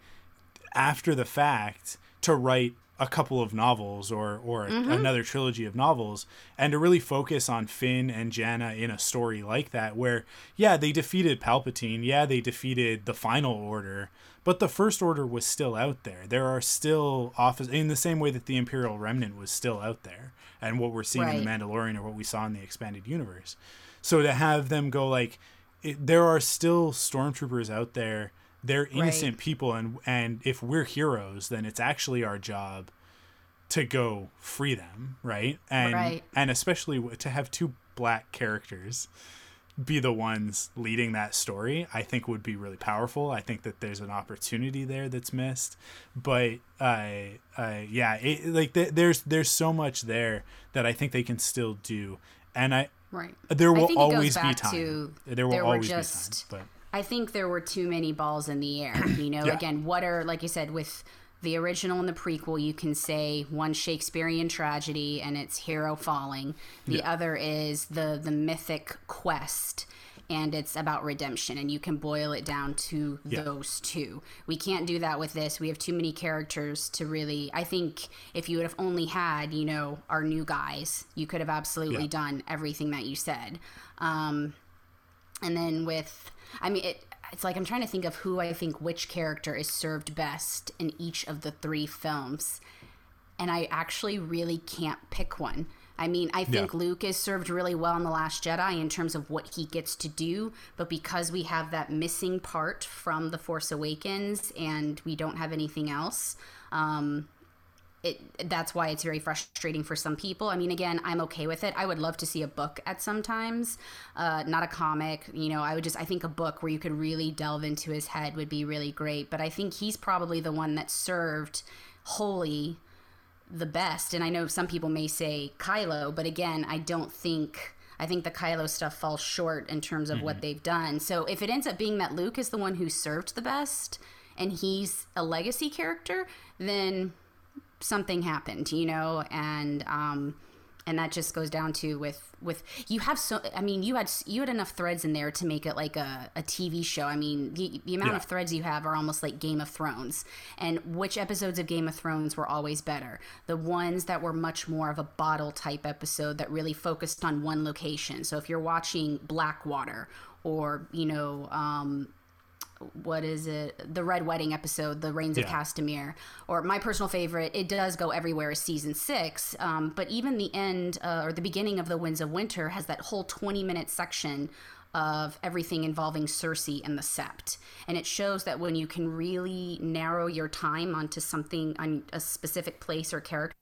after the fact to write a couple of novels or or mm-hmm. another trilogy of novels and to really focus on Finn and Jannah in a story like that where yeah they defeated Palpatine yeah they defeated the final order but the first order was still out there there are still office in the same way that the imperial remnant was still out there and what we're seeing right. in the Mandalorian or what we saw in the expanded universe so to have them go like it, there are still stormtroopers out there they're innocent right. people and and if we're heroes then it's actually our job to go free them right and right. and especially to have two black characters be the ones leading that story i think would be really powerful. I think that there's an opportunity there that's missed. But i uh, uh, yeah it, like th- there's there's so much there that i think they can still do. And i right. there will always be time. there will there always just, be time but I think there were too many balls in the air. You know, *clears throat* yeah. again, what are like you said with the original and the prequel, you can say one Shakespearean tragedy and it's hero falling. The yeah. other is the the mythic quest and it's about redemption and you can boil it down to yeah. those two. We can't do that with this. We have too many characters to really I think if you would have only had, you know, our new guys, you could have absolutely yeah. done everything that you said. Um and then with I mean, it, it's like I'm trying to think of who I think which character is served best in each of the three films. And I actually really can't pick one. I mean, I think yeah. Luke is served really well in The Last Jedi in terms of what he gets to do, but because we have that missing part from The Force Awakens and we don't have anything else, um, it that's why it's very frustrating for some people. I mean, again, I'm okay with it. I would love to see a book at some times, uh, not a comic. You know, I would just I think a book where you could really delve into his head would be really great. But I think he's probably the one that served wholly the best. And I know some people may say Kylo, but again, I don't think. I think the Kylo stuff falls short in terms of mm-hmm. what they've done. So if it ends up being that Luke is the one who served the best and he's a legacy character, then something happened, you know, and um, and that just goes down to with with you have so I mean you had you had enough threads in there to make it like a, a TV show. I mean the, the amount yeah. of threads you have are almost like Game of Thrones. And which episodes of Game of Thrones were always better? The ones that were much more of a bottle type episode that really focused on one location. So if you're watching Blackwater or you know um, what is it? The Red Wedding episode, The Rains yeah. of Castamere, or my personal favorite. It does go everywhere. Is season six, um, but even the end uh, or the beginning of the Winds of Winter has that whole twenty minute section of everything involving Cersei and the Sept. And it shows that when you can really narrow your time onto something on a specific place or character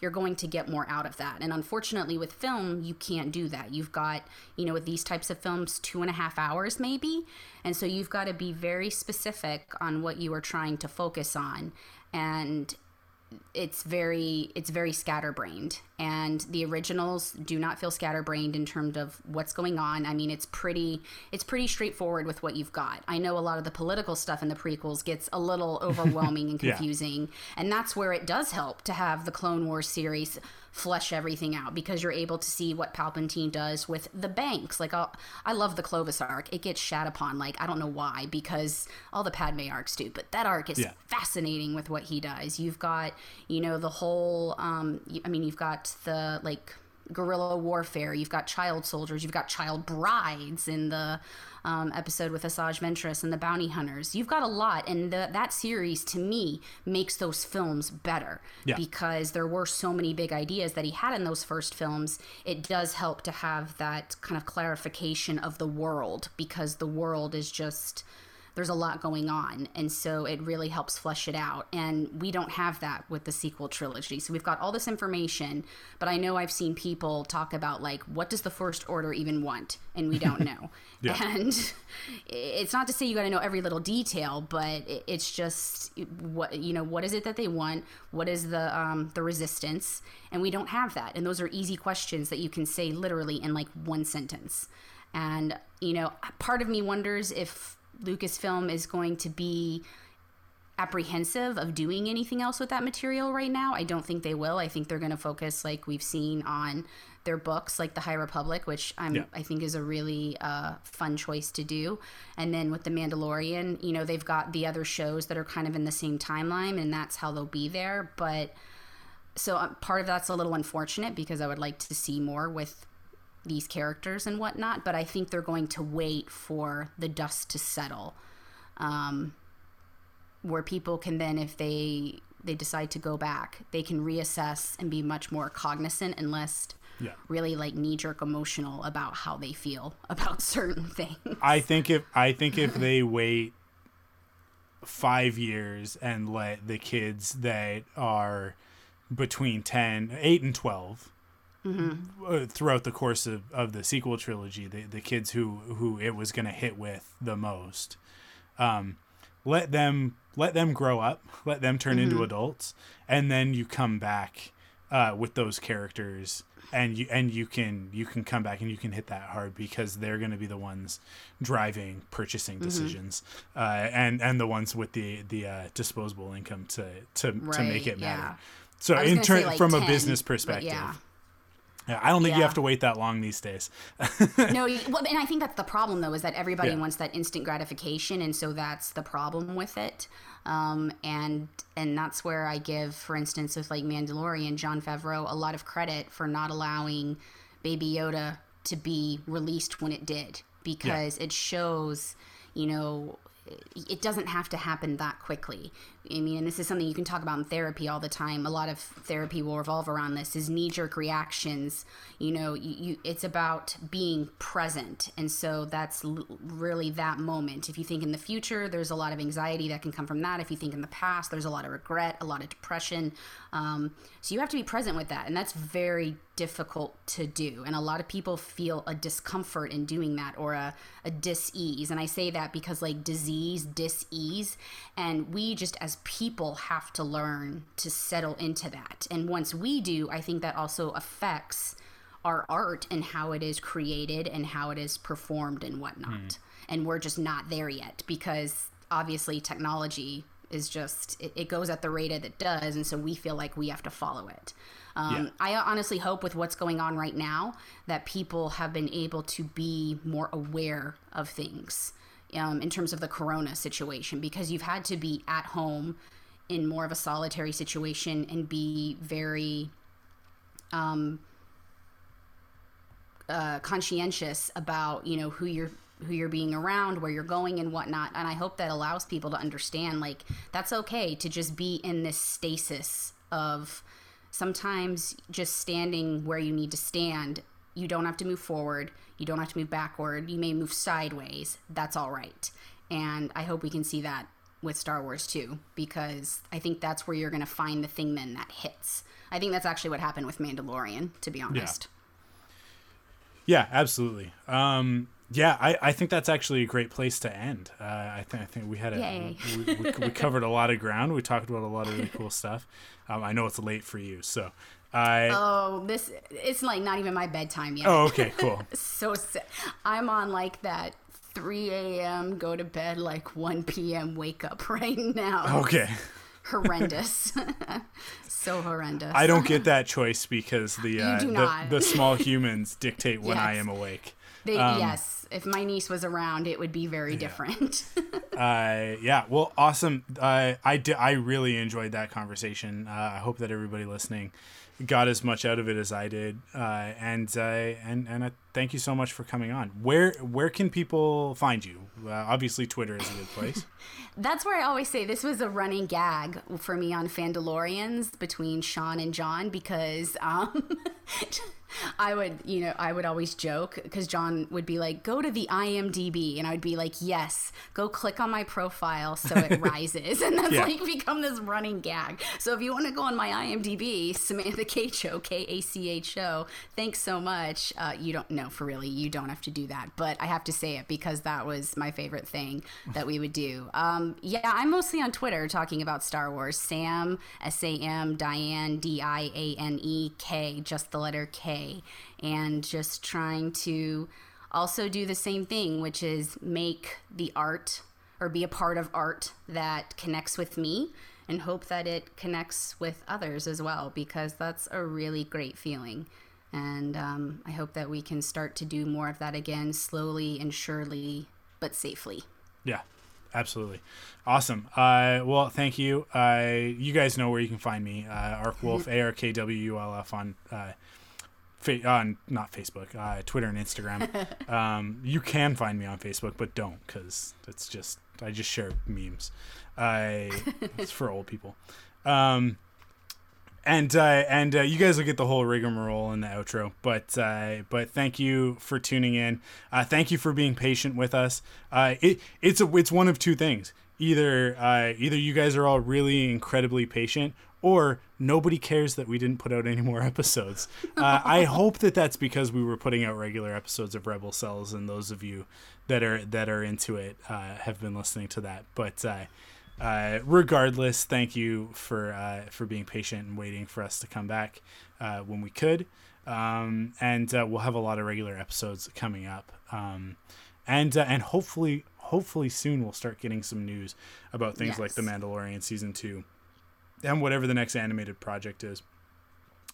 you're going to get more out of that. And unfortunately, with film, you can't do that. You've got, you know, with these types of films, two and a half hours maybe. And so you've got to be very specific on what you are trying to focus on. And it's very it's very scatterbrained and the originals do not feel scatterbrained in terms of what's going on i mean it's pretty it's pretty straightforward with what you've got i know a lot of the political stuff in the prequels gets a little *laughs* overwhelming and confusing yeah. and that's where it does help to have the clone wars series flesh everything out because you're able to see what Palpatine does with the banks. Like, I'll, i love the Clovis arc. It gets shat upon. Like, I don't know why, because all the Padme arcs do, but that arc is yeah. fascinating with what he does. You've got, you know, the whole, um, I mean, you've got the, like, guerrilla warfare. You've got child soldiers. You've got child brides in the um, episode with Asajj Ventress and the Bounty Hunters. You've got a lot, and the, that series to me makes those films better yeah. because there were so many big ideas that he had in those first films. It does help to have that kind of clarification of the world because the world is just there's a lot going on and so it really helps flesh it out. And we don't have that with the sequel trilogy. So we've got all this information but i know i've seen people talk about like what does the first order even want? And we don't know. *laughs* Yeah. and it's not to say you got to know every little detail but it's just what you know what is it that they want? What is the um, the resistance? And we don't have that. And those are easy questions that you can say literally in like one sentence. And you know part of me wonders if Lucasfilm is going to be apprehensive of doing anything else with that material right now. I don't think they will. I think they're going to focus, like we've seen, on their books, like the High Republic, which I'm, yeah. I think is a really uh, fun choice to do. And then with the Mandalorian, you know, they've got the other shows that are kind of in the same timeline, and that's how they'll be there. But so uh, part of that's a little unfortunate because I would like to see more with these characters and whatnot, but I think they're going to wait for the dust to settle, um, where people can then, if they they decide to go back, they can reassess and be much more cognizant and less yeah. really like knee jerk emotional about how they feel *laughs* about certain things. I think if I think if they wait five years and let the kids that are between 10 8 and 12 mm-hmm. throughout the course of, of the sequel trilogy, the, the kids who, who it was going to hit with the most. Um, let them let them grow up, let them turn mm-hmm. into adults, and then you come back uh, with those characters, and you and you can you can come back and you can hit that hard because they're going to be the ones driving purchasing mm-hmm. decisions, mm-hmm. uh, and and the ones with the the uh, disposable income to to right, to make it matter. Yeah. So in turn, like from 10, a business perspective. Yeah yeah, I don't think yeah. you have to wait that long these days. *laughs* no, you, well, and I think that's the problem though, is that everybody yeah. wants that instant gratification, and so that's the problem with it. Um, and and that's where I give, for instance, with like Mandalorian, Jon Favreau, a lot of credit for not allowing Baby Yoda to be released when it did, because yeah. it shows, you know, it doesn't have to happen that quickly. I mean, and this is something you can talk about in therapy all the time. A lot of therapy will revolve around this: is knee jerk reactions. You know, you, you, it's about being present, and so that's l- really that moment. If you think in the future, there's a lot of anxiety that can come from that. If you think in the past, there's a lot of regret, a lot of depression. Um, so you have to be present with that, and that's very difficult to do. And a lot of people feel a discomfort in doing that or a, a dis ease. And I say that because like disease, dis ease, and we just as people have to learn to settle into that. And once we do, I think that also affects our art and how it is created and how it is performed and whatnot. Mm. And we're just not there yet because obviously technology is just it, it, goes at the rate that it does and so we feel like we have to follow it um, yeah. i honestly hope with what's going on right now that people have been able to be more aware of things um, in terms of the corona situation because you've had to be at home in more of a solitary situation and be very um, uh, conscientious about you know who you're who you're being around where you're going and whatnot. And i hope that allows people to understand like that's okay to just be in this stasis of sometimes just standing where you need to stand you don't have to move forward. You don't have to move backward. You may move sideways. That's all right. And I hope we can see that with Star Wars too, because I think that's where you're going to find the thing then that hits. I think that's actually what happened with Mandalorian, to be honest. Yeah, yeah absolutely. Um, yeah, I, I think that's actually a great place to end. Uh, I think I think we had a we, we, we, covered a lot of ground. We talked about a lot of really cool stuff. Um, I know it's late for you, so I oh this it's like not even my bedtime yet. Oh okay cool. *laughs* so I'm on like that 3 a.m. go to bed like 1 p.m. wake up *laughs* right now. Okay. horrendous. *laughs* so horrendous. I don't get that choice because the uh, the, the, small humans dictate when yes. I am awake. They, um, yes, if my niece was around, it would be very yeah. different. uh, yeah, well, awesome. Uh, I di- I really enjoyed that conversation. Uh, I hope that everybody listening got as much out of it as I did, uh, and uh, and and I thank you so much for coming on. Where where can people find you? Uh, obviously, Twitter is a good place. *laughs* That's where I always say this was a running gag for me on Fandalorians between Sean and John because um, *laughs* I would, you know, I would always joke because John would be like, "Go to the IMDb," and I would be like, "Yes, go click on my profile so it *laughs* rises," and that's yeah. like become this running gag. So if you want to go on my IMDb, Samantha *laughs* Kacho, K A C H Show, thanks so much. Uh, you don't know for really, you don't have to do that, but I have to say it because that was my favorite thing that we would do. Um, yeah, I'm mostly on Twitter talking about Star Wars. Sam S A M Diane D I A N E K, just the letter K and just trying to also do the same thing, which is make the art or be a part of art that connects with me and hope that it connects with others as well, because that's a really great feeling. And um, I hope that we can start to do more of that again, slowly and surely, but safely. Yeah, absolutely. Awesome. Uh, well, thank you. Uh, you guys know where you can find me. Uh, Arkwulf, A R K W U L F on uh, fa- uh, not Facebook, uh, Twitter and Instagram. *laughs* um, you can find me on Facebook, but don't because it's just I just share memes. I it's for old people. Um, and uh, and uh, you guys will get the whole rigmarole in the outro. But uh, but thank you for tuning in. Uh, thank you for being patient with us. Uh, it it's a, it's one of two things. Either uh, either you guys are all really incredibly patient, or nobody cares that we didn't put out any more *laughs* episodes. I hope that that's because we were putting out regular episodes of Rebel Cells, and those of you that are that are into it have been listening to that. But uh, uh regardless, thank you for uh, for being patient and waiting for us to come back uh, when we could. Um, and we'll have a lot of regular episodes coming up. Um, and and hopefully hopefully soon we'll start getting some news about things yes. like the Mandalorian season two and whatever the next animated project is,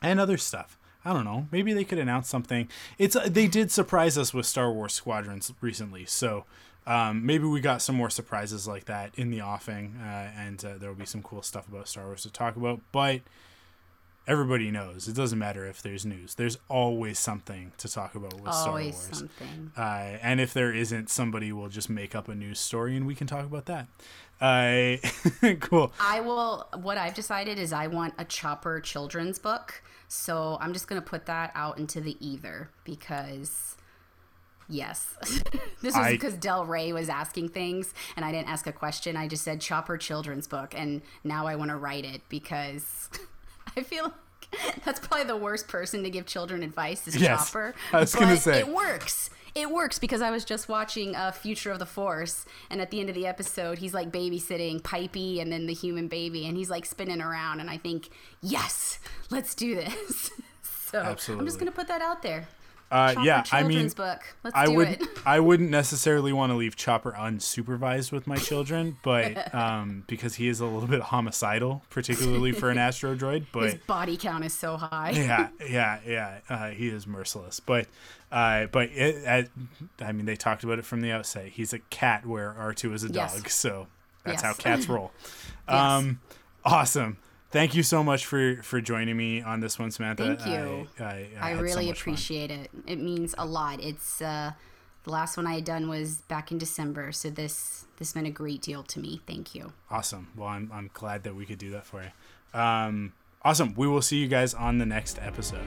and other stuff. I don't know. Maybe they could announce something. It's uh, they did surprise us with Star Wars Squadrons recently, so um, maybe we got some more surprises like that in the offing, uh, and uh, there will be some cool stuff about Star Wars to talk about. But everybody knows it doesn't matter if there's news. There's always something to talk about with always Star Wars. Something. Uh, and if there isn't, somebody will just make up a news story, and we can talk about that. I *laughs* cool. I will. What I've decided is I want a Chopper children's book. So I'm just gonna put that out into the ether because yes, *laughs* this was I, because Del Rey was asking things and I didn't ask a question. I just said Chopper children's book, and now I want to write it because *laughs* I feel. Like that's probably the worst person to give children advice is yes, Chopper. I was gonna say it works it works because I was just watching uh, Future of the Force, and at the end of the episode, he's like babysitting Pipey and then the human baby, and he's like spinning around, and I think, yes, let's do this. *laughs* so Absolutely. I'm just gonna put that out there. Uh, yeah, I mean, book. Let's I would it. I wouldn't necessarily want to leave Chopper unsupervised with my children, but *laughs* um, because he is a little bit homicidal, particularly for an *laughs* astro droid. But his body count is so high. yeah, *laughs* yeah, yeah. Uh, he is merciless, but uh, but it, I mean, they talked about it from the outset. He's a cat where R two is a yes. dog, so that's yes. how cats roll. Um, awesome thank you so much for for joining me on this one, Samantha. Thank you. I, I, I, I really so appreciate fun. it. It means a lot. It's uh, the last one I had done was back in December, so this this meant a great deal to me. Thank you. Awesome. Well, I'm I'm glad that we could do that for you. Um, awesome. We will see you guys on the next episode.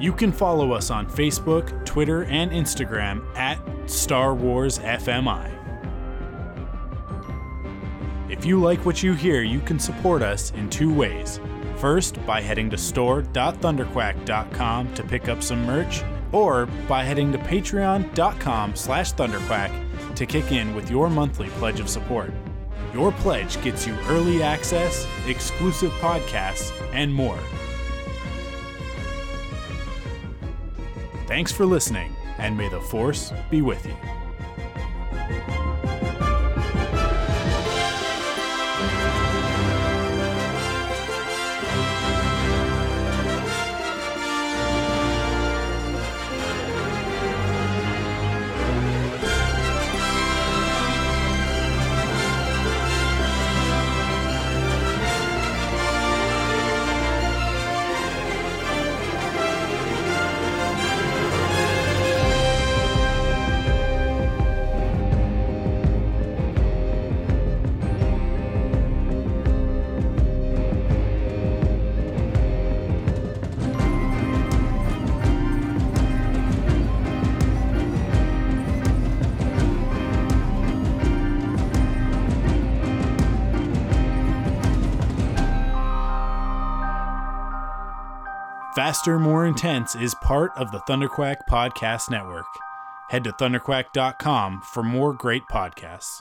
You can follow us on Facebook, Twitter, and Instagram at Star Wars FMI. If you like what you hear, you can support us in two ways. First, by heading to store.thunderquack.com to pick up some merch, or by heading to patreon.com slash thunderquack to kick in with your monthly pledge of support. Your pledge gets you early access, exclusive podcasts, and more. Thanks for listening, and may the Force be with you. Faster, More Intense is part of the Thunderquack Podcast Network. Head to thunderquack.com for more great podcasts.